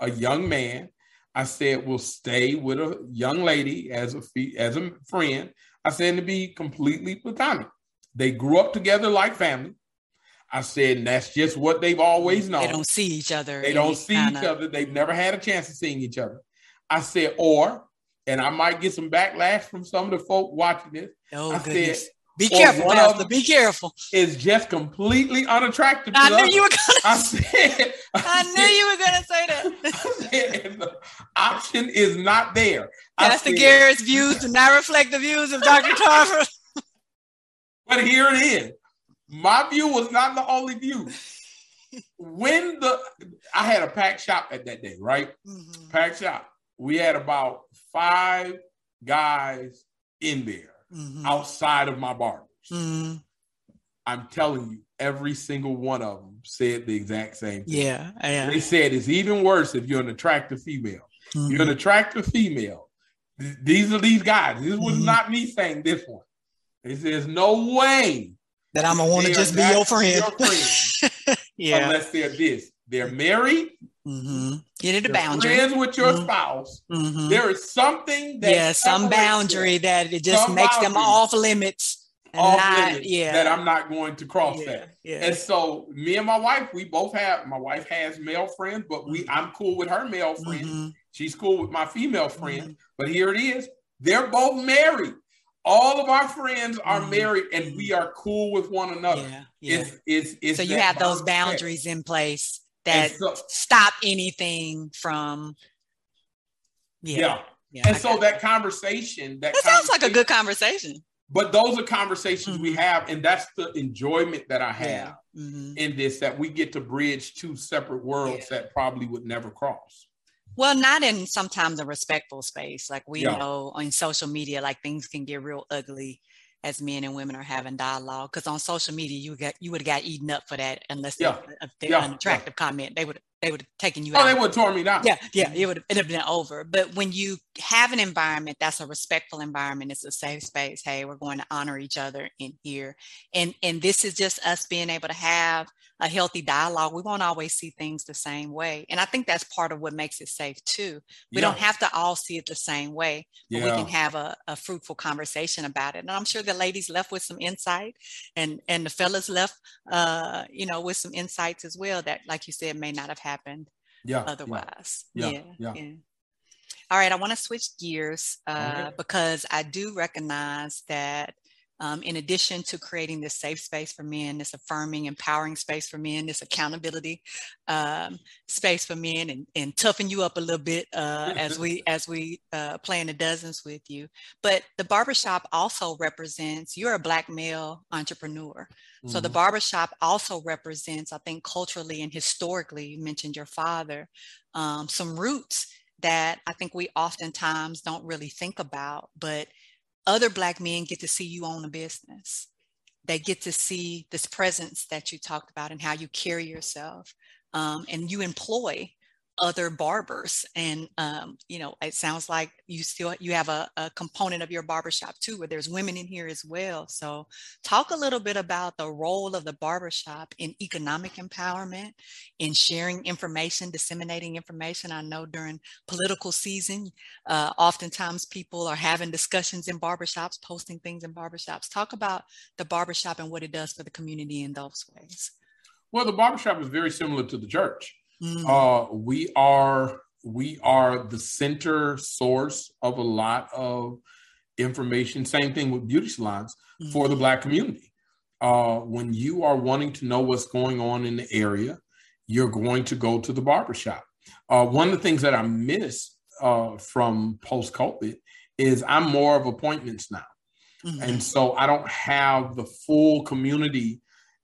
a young man, I said, will stay with a young lady as a as a friend. I said, to be completely platonic. They grew up together like family. I said, and that's just what they've always known. They don't see each other. They don't see each other. They've never had a chance of seeing each other. I said, or and I might get some backlash from some of the folk watching this. Oh, I goodness. Said, be careful, Pastor. Be careful. Is just completely unattractive. I knew you were gonna. I said. I, I knew said, you were gonna say that. Said, the option is not there. Pastor said, Garrett's views do not reflect the views of Dr. Tarver. but here it is. My view was not the only view. When the I had a packed shop at that day, right? Mm-hmm. Packed shop. We had about five guys in there mm-hmm. outside of my barbers. Mm-hmm. I'm telling you, every single one of them said the exact same thing. Yeah, yeah. They said it's even worse if you're an attractive female. Mm-hmm. You're an attractive female. these are these guys. This was mm-hmm. not me saying this one. They said, there's no way that I'm gonna want to just be your friend. Your friend yeah. Unless they're this. They're married Mm-hmm. Get it a boundary. Friends with your mm-hmm. spouse. Mm-hmm. There is something that yeah, some boundary that it just makes them off limits. Off limits yeah. that I'm not going to cross yeah, that. Yeah. And so me and my wife, we both have my wife has male friends, but we mm-hmm. I'm cool with her male friend. Mm-hmm. She's cool with my female friend. Mm-hmm. But here it is. They're both married. All of our friends are married and we are cool with one another. Yeah, yeah. It's, it's, it's so you have those boundaries in place that so, stop anything from yeah. yeah. yeah and so that conversation that, that sounds like a good conversation but those are conversations mm-hmm. we have and that's the enjoyment that i have yeah. mm-hmm. in this that we get to bridge two separate worlds yeah. that probably would never cross well not in sometimes a respectful space like we know on social media like things can get real ugly as men and women are having dialogue. Because on social media, you got you would have got eaten up for that unless yeah. they, yeah. unattractive yeah. comment. They would they would have taken you oh, out. they would have torn me down. Yeah, yeah, it would have been over. But when you have an environment that's a respectful environment, it's a safe space. Hey, we're going to honor each other in here, and and this is just us being able to have a healthy dialogue, we won't always see things the same way. And I think that's part of what makes it safe too. We yeah. don't have to all see it the same way, but yeah. we can have a, a, fruitful conversation about it. And I'm sure the ladies left with some insight and, and the fellas left, uh, you know, with some insights as well that, like you said, may not have happened yeah. otherwise. yeah. yeah. yeah. All right, I want to switch gears uh, okay. because I do recognize that um, in addition to creating this safe space for men, this affirming, empowering space for men, this accountability um, space for men, and, and toughen you up a little bit uh, as we as we uh, play in the dozens with you. But the barbershop also represents you're a black male entrepreneur, mm-hmm. so the mm-hmm. barbershop also represents, I think, culturally and historically. You mentioned your father, um, some roots that I think we oftentimes don't really think about, but other Black men get to see you own a business. They get to see this presence that you talked about and how you carry yourself. Um, and you employ other barbers and um, you know it sounds like you still you have a, a, component of your barbershop too where there's women in here as well. So talk a little bit about the role of the barbershop in economic empowerment in sharing information disseminating information. I know during political season uh, oftentimes people are having discussions in barbershops posting things in barbershops talk about the barbershop and what it does for the community in those ways. Well the barbershop is very similar to the church Mm. Uh, we are we are the center source of a lot of information. Same thing with beauty salons mm. for the Black community. Uh, when you are wanting to know what's going on in the area, you're going to go to the barbershop. Uh, one of the things that I miss uh, from post COVID is I'm more of appointments now. Mm-hmm. And so I don't have the full community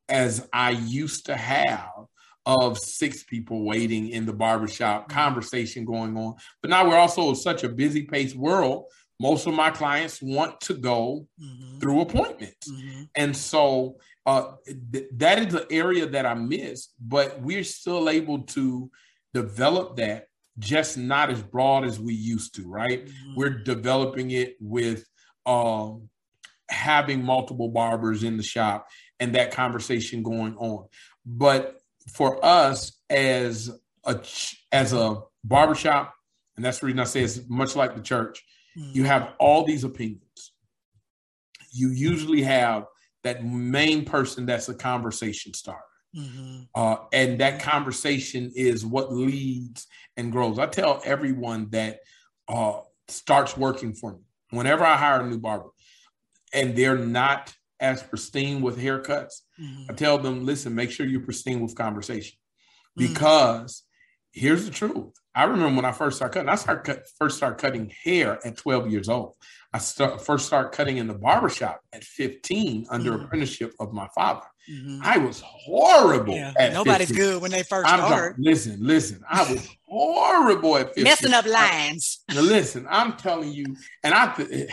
as I used to have of six people waiting in the barbershop, mm-hmm. conversation going on. But now we're also such a busy paced world. Most of my clients want to go mm-hmm. through appointments. Mm-hmm. And so uh, th- that is the area that I miss, but we're still able to develop that, just not as broad as we used to, right? Mm-hmm. We're developing it with um, having multiple barbers in the shop and that conversation going on. But for us as a as a barbershop, and that's the reason I say it's much like the church, mm-hmm. you have all these opinions. You usually have that main person that's a conversation starter. Mm-hmm. Uh, and that conversation is what leads and grows. I tell everyone that uh, starts working for me whenever I hire a new barber and they're not as pristine with haircuts, mm-hmm. I tell them, listen, make sure you're pristine with conversation. Mm. Because mm-hmm. here's the truth. I remember when I first started cutting, I started cut, first started cutting hair at 12 years old. I start, first started cutting in the barbershop at 15 under mm-hmm. apprenticeship of my father. Mm-hmm. I was horrible yeah. at Nobody's 15. good when they 1st i start. listen, listen. I was horrible at 15. Messing up lines. Now, listen, I'm telling you, and I eh,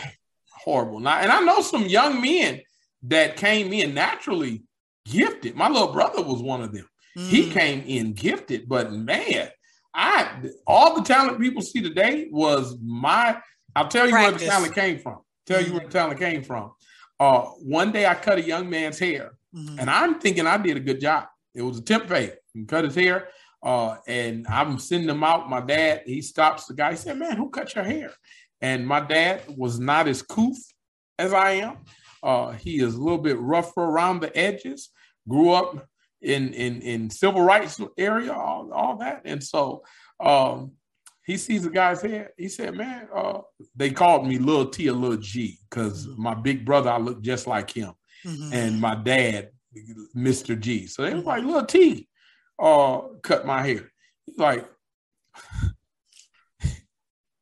horrible. Now, and I know some young men that came in naturally gifted. My little brother was one of them. Mm. He came in gifted, but man, I all the talent people see today was my. I'll tell you Practice. where the talent came from. Tell mm. you where the talent came from. Uh, one day I cut a young man's hair, mm. and I'm thinking I did a good job. It was a temp fade. and cut his hair, uh, and I'm sending him out. My dad, he stops the guy. He said, "Man, who cut your hair?" And my dad was not as couth as I am. Uh, he is a little bit rougher around the edges. Grew up in in in civil rights area, all, all that, and so um, he sees the guy's head. He said, "Man, uh, they called me Little T or Little G because mm-hmm. my big brother I look just like him, mm-hmm. and my dad, Mister G. So they was like Little T, uh, cut my hair. He's like."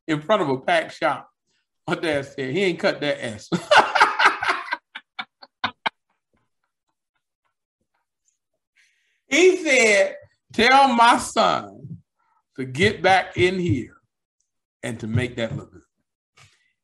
in front of a packed shop. My dad said he ain't cut that S. He said, Tell my son to get back in here and to make that look good.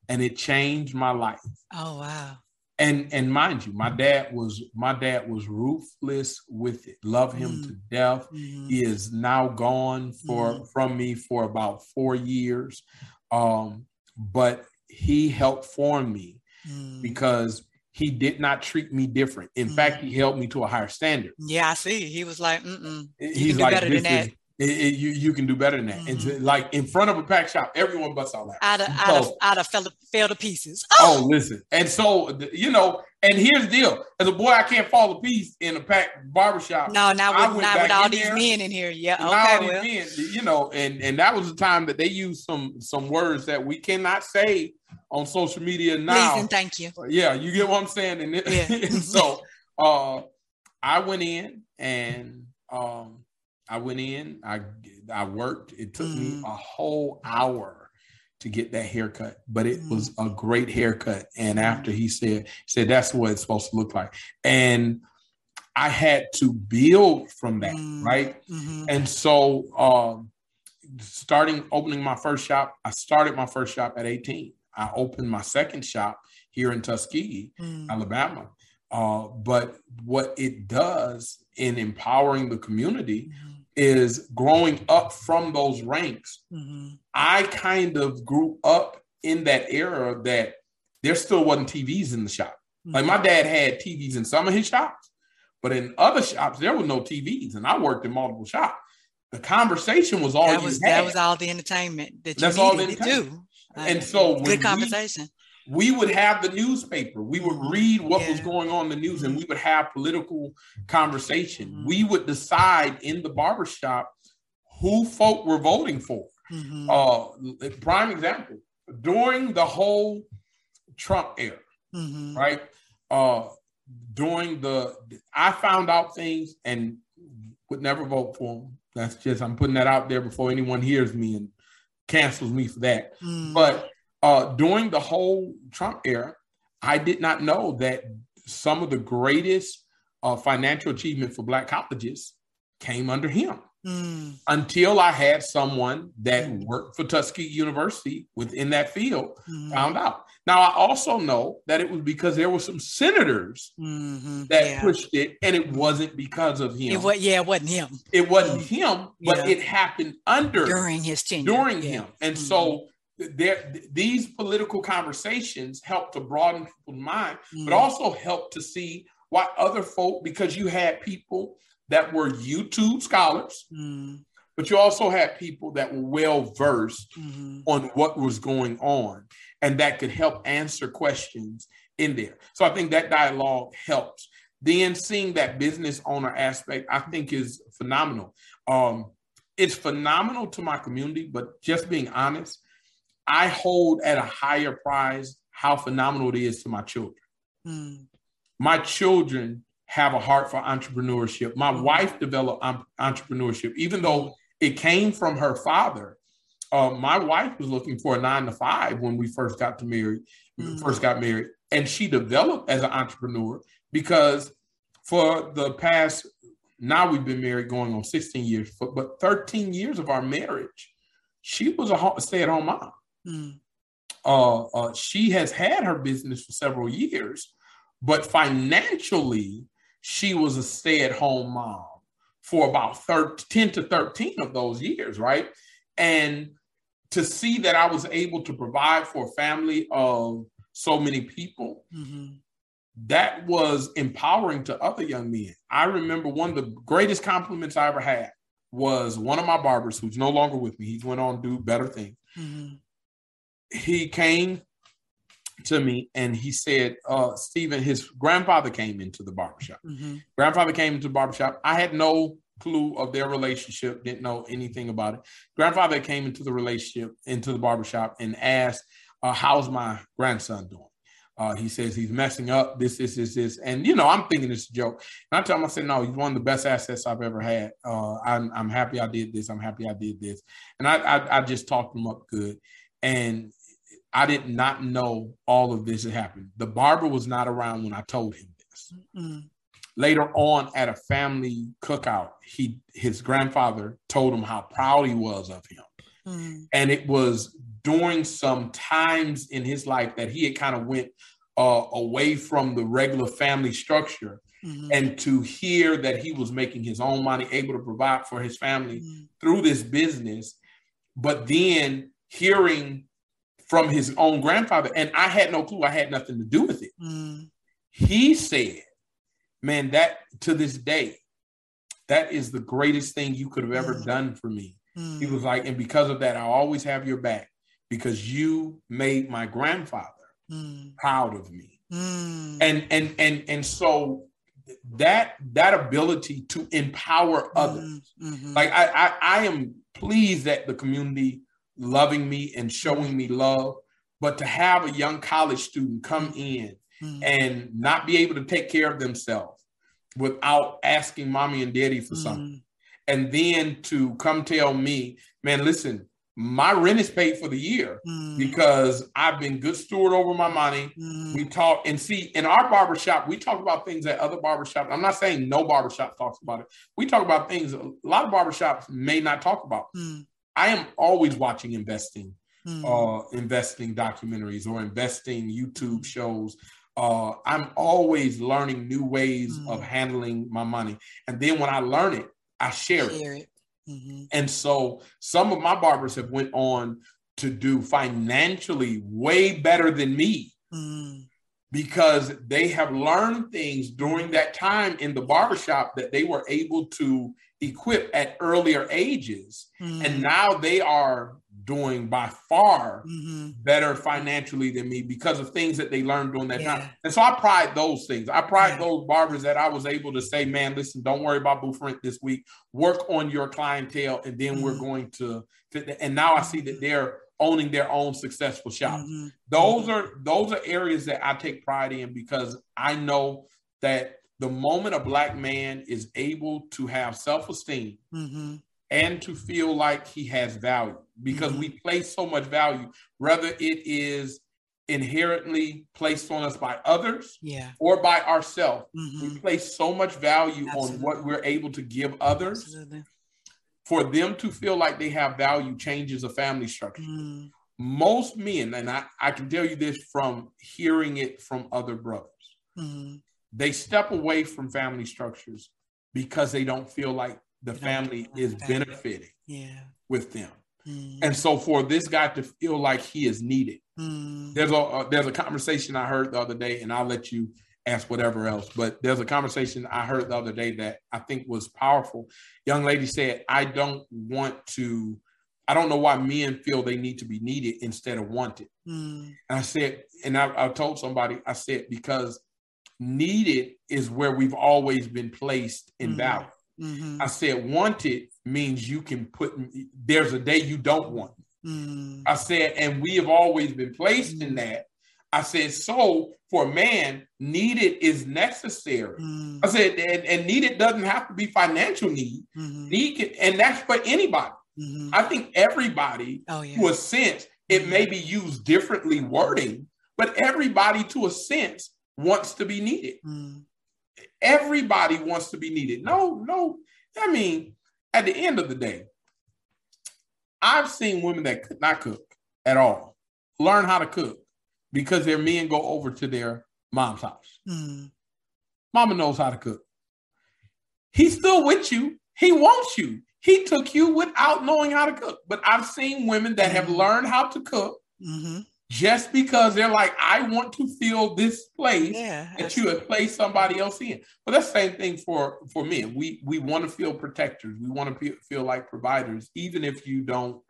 And it changed my life. Oh, wow. and and mind you, my dad was my dad was ruthless with it. Love him mm. to death. Mm. He is now gone for mm. from me for about four years, um, but he helped form me mm. because he did not treat me different. In fact, he mm. held me to a higher standard. Yeah, I see. He was like, Mm-mm. he's like, better than that. Is, it, it, you you can do better than that. Mm-hmm. And like in front of a pack shop, everyone busts all that. Out of so, out of out of fell, fell to pieces. Oh! oh, listen. And so you know, and here's the deal: as a boy, I can't fall a piece in a pack barbershop. No, not with, not with all these men in here. Yeah, okay, well. men, you know, and and that was the time that they used some some words that we cannot say on social media now. Please and thank you. Yeah, you get what I'm saying. And, yeah. and so, uh, I went in and um I went in, I I worked. It took mm. me a whole hour to get that haircut, but it mm. was a great haircut. And after he said, he said that's what it's supposed to look like. And I had to build from that, mm. right? Mm-hmm. And so um starting opening my first shop, I started my first shop at 18. I opened my second shop here in Tuskegee, mm. Alabama. Uh, but what it does in empowering the community mm-hmm is growing up from those ranks. Mm-hmm. I kind of grew up in that era that there still wasn't TVs in the shop. Mm-hmm. Like my dad had TVs in some of his shops, but in other shops there were no TVs, and I worked in multiple shops. The conversation was all that was that was all the entertainment that you That's needed to do. And so good conversation we would have the newspaper. We would read what yeah. was going on in the news and we would have political conversation. Mm-hmm. We would decide in the barbershop who folk were voting for. Mm-hmm. Uh, prime example during the whole Trump era, mm-hmm. right? Uh, during the, I found out things and would never vote for him. That's just, I'm putting that out there before anyone hears me and cancels me for that. Mm. But uh, during the whole Trump era, I did not know that some of the greatest uh, financial achievement for Black colleges came under him. Mm. Until I had someone that mm. worked for Tuskegee University within that field mm. found out. Now I also know that it was because there were some senators mm-hmm. that yeah. pushed it, and it wasn't because of him. It was, yeah, it wasn't him. It wasn't mm. him, but yeah. it happened under during his tenure. During yeah. him, and mm-hmm. so there these political conversations help to broaden people's mind, mm. but also help to see why other folk, because you had people that were YouTube scholars, mm. but you also had people that were well versed mm-hmm. on what was going on and that could help answer questions in there. So I think that dialogue helps. Then seeing that business owner aspect, I think is phenomenal. Um, it's phenomenal to my community, but just being honest, I hold at a higher prize how phenomenal it is to my children. Mm. My children have a heart for entrepreneurship. My mm. wife developed entrepreneurship, even though it came from her father. Uh, my wife was looking for a nine to five when we first got to marry, mm. first got married, and she developed as an entrepreneur because for the past now we've been married going on 16 years, but 13 years of our marriage, she was a stay-at-home mom. Mm. Uh, uh, she has had her business for several years, but financially, she was a stay at home mom for about 13, 10 to 13 of those years, right? And to see that I was able to provide for a family of so many people, mm-hmm. that was empowering to other young men. I remember one of the greatest compliments I ever had was one of my barbers who's no longer with me. He's went on to do better things. Mm-hmm he came to me and he said, uh, Stephen, his grandfather came into the barbershop. Mm-hmm. Grandfather came into the barbershop. I had no clue of their relationship, didn't know anything about it. Grandfather came into the relationship, into the barbershop and asked, uh, how's my grandson doing? Uh, he says he's messing up this, this, this, this. And, you know, I'm thinking it's a joke. And I tell him, I said, no, he's one of the best assets I've ever had. Uh, I'm, I'm happy I did this. I'm happy I did this. And I, I, I just talked him up good. And I did not know all of this had happened. The barber was not around when I told him this. Mm-mm. Later on at a family cookout, he his grandfather told him how proud he was of him. Mm. And it was during some times in his life that he had kind of went uh, away from the regular family structure mm-hmm. and to hear that he was making his own money, able to provide for his family mm-hmm. through this business, but then hearing from his own grandfather, and I had no clue, I had nothing to do with it. Mm. He said, Man, that to this day, that is the greatest thing you could have ever mm. done for me. Mm. He was like, and because of that, I always have your back because you made my grandfather mm. proud of me. Mm. And and and and so that that ability to empower others, mm-hmm. like I, I I am pleased that the community loving me and showing me love, but to have a young college student come in mm. and not be able to take care of themselves without asking mommy and daddy for mm. something. And then to come tell me, man, listen, my rent is paid for the year mm. because I've been good steward over my money. Mm. We talk and see in our barbershop, we talk about things that other barbershops. I'm not saying no barbershop talks about it. We talk about things a lot of barbershops may not talk about. Mm. I am always watching investing, mm. uh, investing documentaries or investing YouTube shows. Uh, I'm always learning new ways mm. of handling my money. And then when I learn it, I share, share it. it. Mm-hmm. And so some of my barbers have went on to do financially way better than me. Mm because they have learned things during that time in the barbershop that they were able to equip at earlier ages. Mm-hmm. And now they are doing by far mm-hmm. better financially than me because of things that they learned during that yeah. time. And so I pride those things. I pride yeah. those barbers that I was able to say, man, listen, don't worry about booth rent this week. Work on your clientele, and then mm-hmm. we're going to. Fit. And now I see that they're owning their own successful shop. Mm-hmm. Those mm-hmm. are those are areas that I take pride in because I know that the moment a black man is able to have self-esteem mm-hmm. and to feel like he has value because mm-hmm. we place so much value whether it is inherently placed on us by others yeah. or by ourselves mm-hmm. we place so much value Absolutely. on what we're able to give others Absolutely for them to feel like they have value changes a family structure. Mm. Most men, and I, I can tell you this from hearing it from other brothers, mm. they step away from family structures because they don't feel like the family is benefiting yeah. with them. Mm. And so for this guy to feel like he is needed, there's a uh, there's a conversation I heard the other day, and I'll let you ask whatever else. But there's a conversation I heard the other day that I think was powerful. Young lady said, I don't want to, I don't know why men feel they need to be needed instead of wanted. Mm. And I said, and I, I told somebody, I said, because needed is where we've always been placed in mm. value. Mm-hmm. I said, wanted means you can put, there's a day you don't want. Mm. I said, and we have always been placed in mm. that I said, so for man, needed is necessary. Mm. I said, and, and, needed doesn't have to be financial need. Mm-hmm. Need can, and that's for anybody. Mm-hmm. I think everybody, oh, yeah. to a sense, it mm-hmm. may be used differently wording, but everybody, to a sense, wants to be needed. Mm. Everybody wants to be needed. No, no. I mean, at the end of the day, I've seen women that could not cook at all learn how to cook because their men go over to their mom's house. Mm. Mama knows how to cook. He's still with you. He wants you. He took you without knowing how to cook. But I've seen women that mm-hmm. have learned how to cook mm-hmm. just because they're like, I want to feel this place yeah, that you have placed somebody else in. But that's the same thing for for men. We we want to feel protectors. We want to feel like providers, even if you don't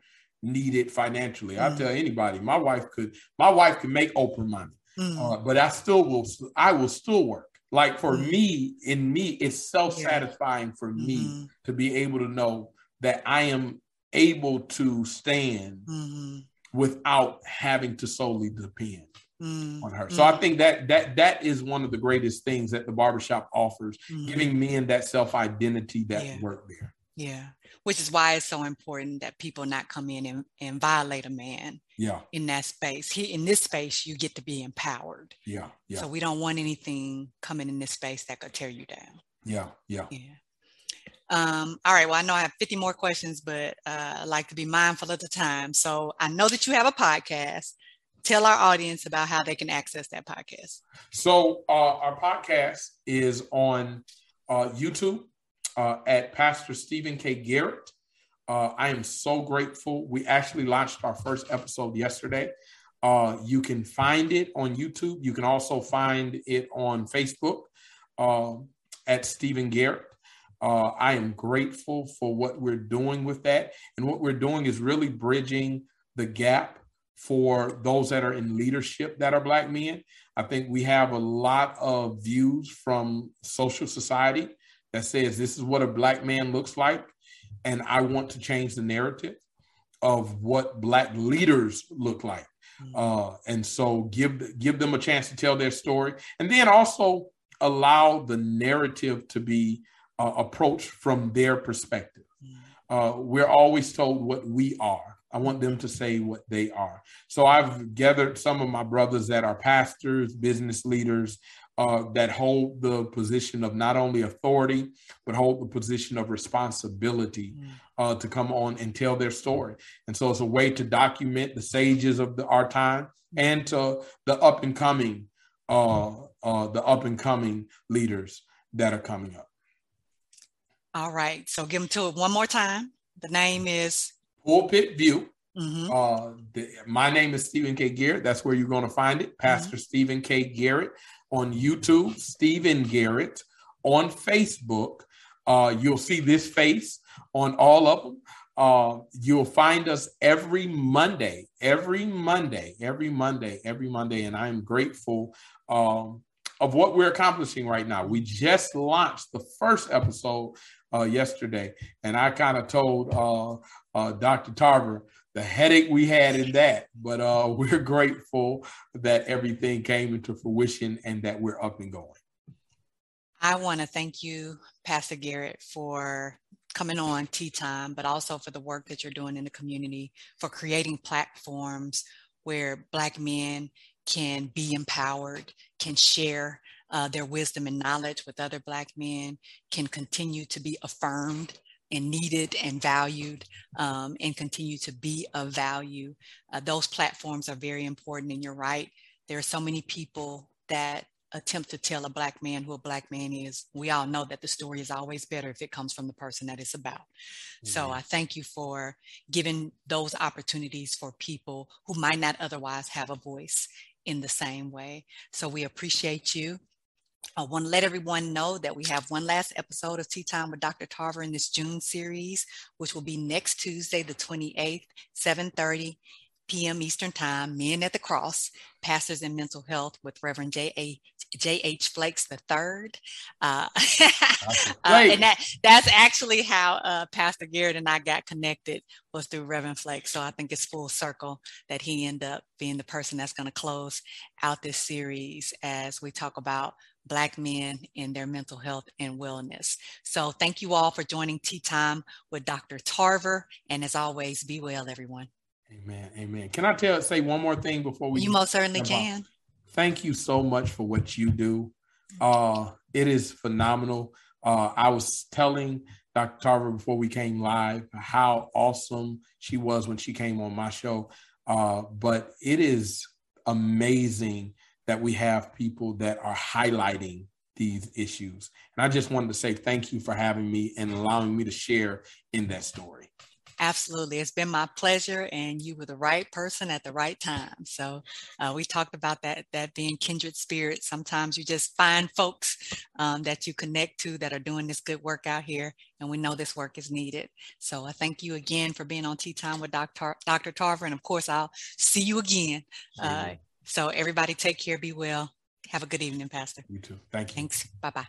need it financially. Mm. I tell anybody, my wife could, my wife can make Oprah money, mm. uh, but I still will, I will still work. Like for mm. me, in me, it's self satisfying yeah. for me mm-hmm. to be able to know that I am able to stand mm-hmm. without having to solely depend. Mm, on her. So mm. I think that that that is one of the greatest things that the barbershop offers, mm. giving men that self-identity that yeah. work there. Yeah. Which is why it's so important that people not come in and, and violate a man yeah. in that space. He in this space you get to be empowered. Yeah yeah. So we don't want anything coming in this space that could tear you down. Yeah yeah. Yeah. Um, all right well i know i have 50 more questions but uh, i like to be mindful of the time. So i know that you have a podcast. Tell our audience about how they can access that podcast. So uh, our podcast is on uh, YouTube uh, at Pastor Stephen K. Garrett. Uh, I am so grateful. We actually launched our first episode yesterday. Uh, you can find it on YouTube. You can also find it on Facebook uh, at Stephen Garrett. Uh, I am grateful for what we're doing with that. And what we're doing is really bridging the gap for those that are in leadership that are Black men. I think we have a lot of views from social society that says this is what a Black man looks like. And I want to change the narrative of what Black leaders look like. Mm. Uh, and so give give them a chance to tell their story, and then also allow the narrative to be uh, approached from their perspective. Mm. Uh, we're always told what we are. I want them to say what they are. So I've gathered some of my brothers that are pastors, business leaders, uh, that hold the position of not only authority, but hold the position of responsibility mm. uh, to come on and tell their story. And so it's a way to document the sages of the, our time and to the up and coming, uh, uh, the up and coming leaders that are coming up. All right. So give them to it one more time. The name is Pulpit View. Mm-hmm. Uh, the, my name is Stephen K. Garrett. That's where you're going to find it. Pastor mm-hmm. Stephen K. Garrett on YouTube, Stephen Garrett on Facebook. Uh, you'll see this face on all of them. Uh, you'll find us every Monday, every Monday, every Monday, every Monday. And I'm grateful um, of what we're accomplishing right now. We just launched the first episode uh, yesterday, and I kind of told uh, uh Dr. Tarver the headache we had in that, but uh, we're grateful that everything came into fruition and that we're up and going. I want to thank you, Pastor Garrett, for coming on Tea Time, but also for the work that you're doing in the community, for creating platforms where Black men can be empowered, can share uh, their wisdom and knowledge with other Black men, can continue to be affirmed and needed and valued um, and continue to be of value. Uh, those platforms are very important. And you're right, there are so many people that attempt to tell a black man who a black man is. We all know that the story is always better if it comes from the person that it's about. Mm-hmm. So I thank you for giving those opportunities for people who might not otherwise have a voice in the same way. So we appreciate you. I want to let everyone know that we have one last episode of Tea Time with Dr. Tarver in this June series, which will be next Tuesday, the 28th, 7:30 p.m. Eastern Time, Men at the Cross, Pastors in Mental Health with Reverend J.A. J.H. Flakes III. Uh, uh, and that, that's actually how uh, Pastor Garrett and I got connected was through Reverend Flakes. So I think it's full circle that he ended up being the person that's going to close out this series as we talk about Black men in their mental health and wellness. So thank you all for joining Tea Time with Dr. Tarver. And as always, be well, everyone. Amen. Amen. Can I tell say one more thing before we You most certainly can. Thank you so much for what you do. Uh it is phenomenal. Uh I was telling Dr. Tarver before we came live how awesome she was when she came on my show. Uh, but it is amazing that we have people that are highlighting these issues. And I just wanted to say thank you for having me and allowing me to share in that story. Absolutely. It's been my pleasure and you were the right person at the right time. So uh, we talked about that, that being kindred spirits. Sometimes you just find folks um, that you connect to that are doing this good work out here. And we know this work is needed. So I thank you again for being on Tea Time with Dr. Dr. Tarver. And of course, I'll see you again uh, so everybody take care, be well. Have a good evening, Pastor. You too. Thank you. Thanks. Bye bye.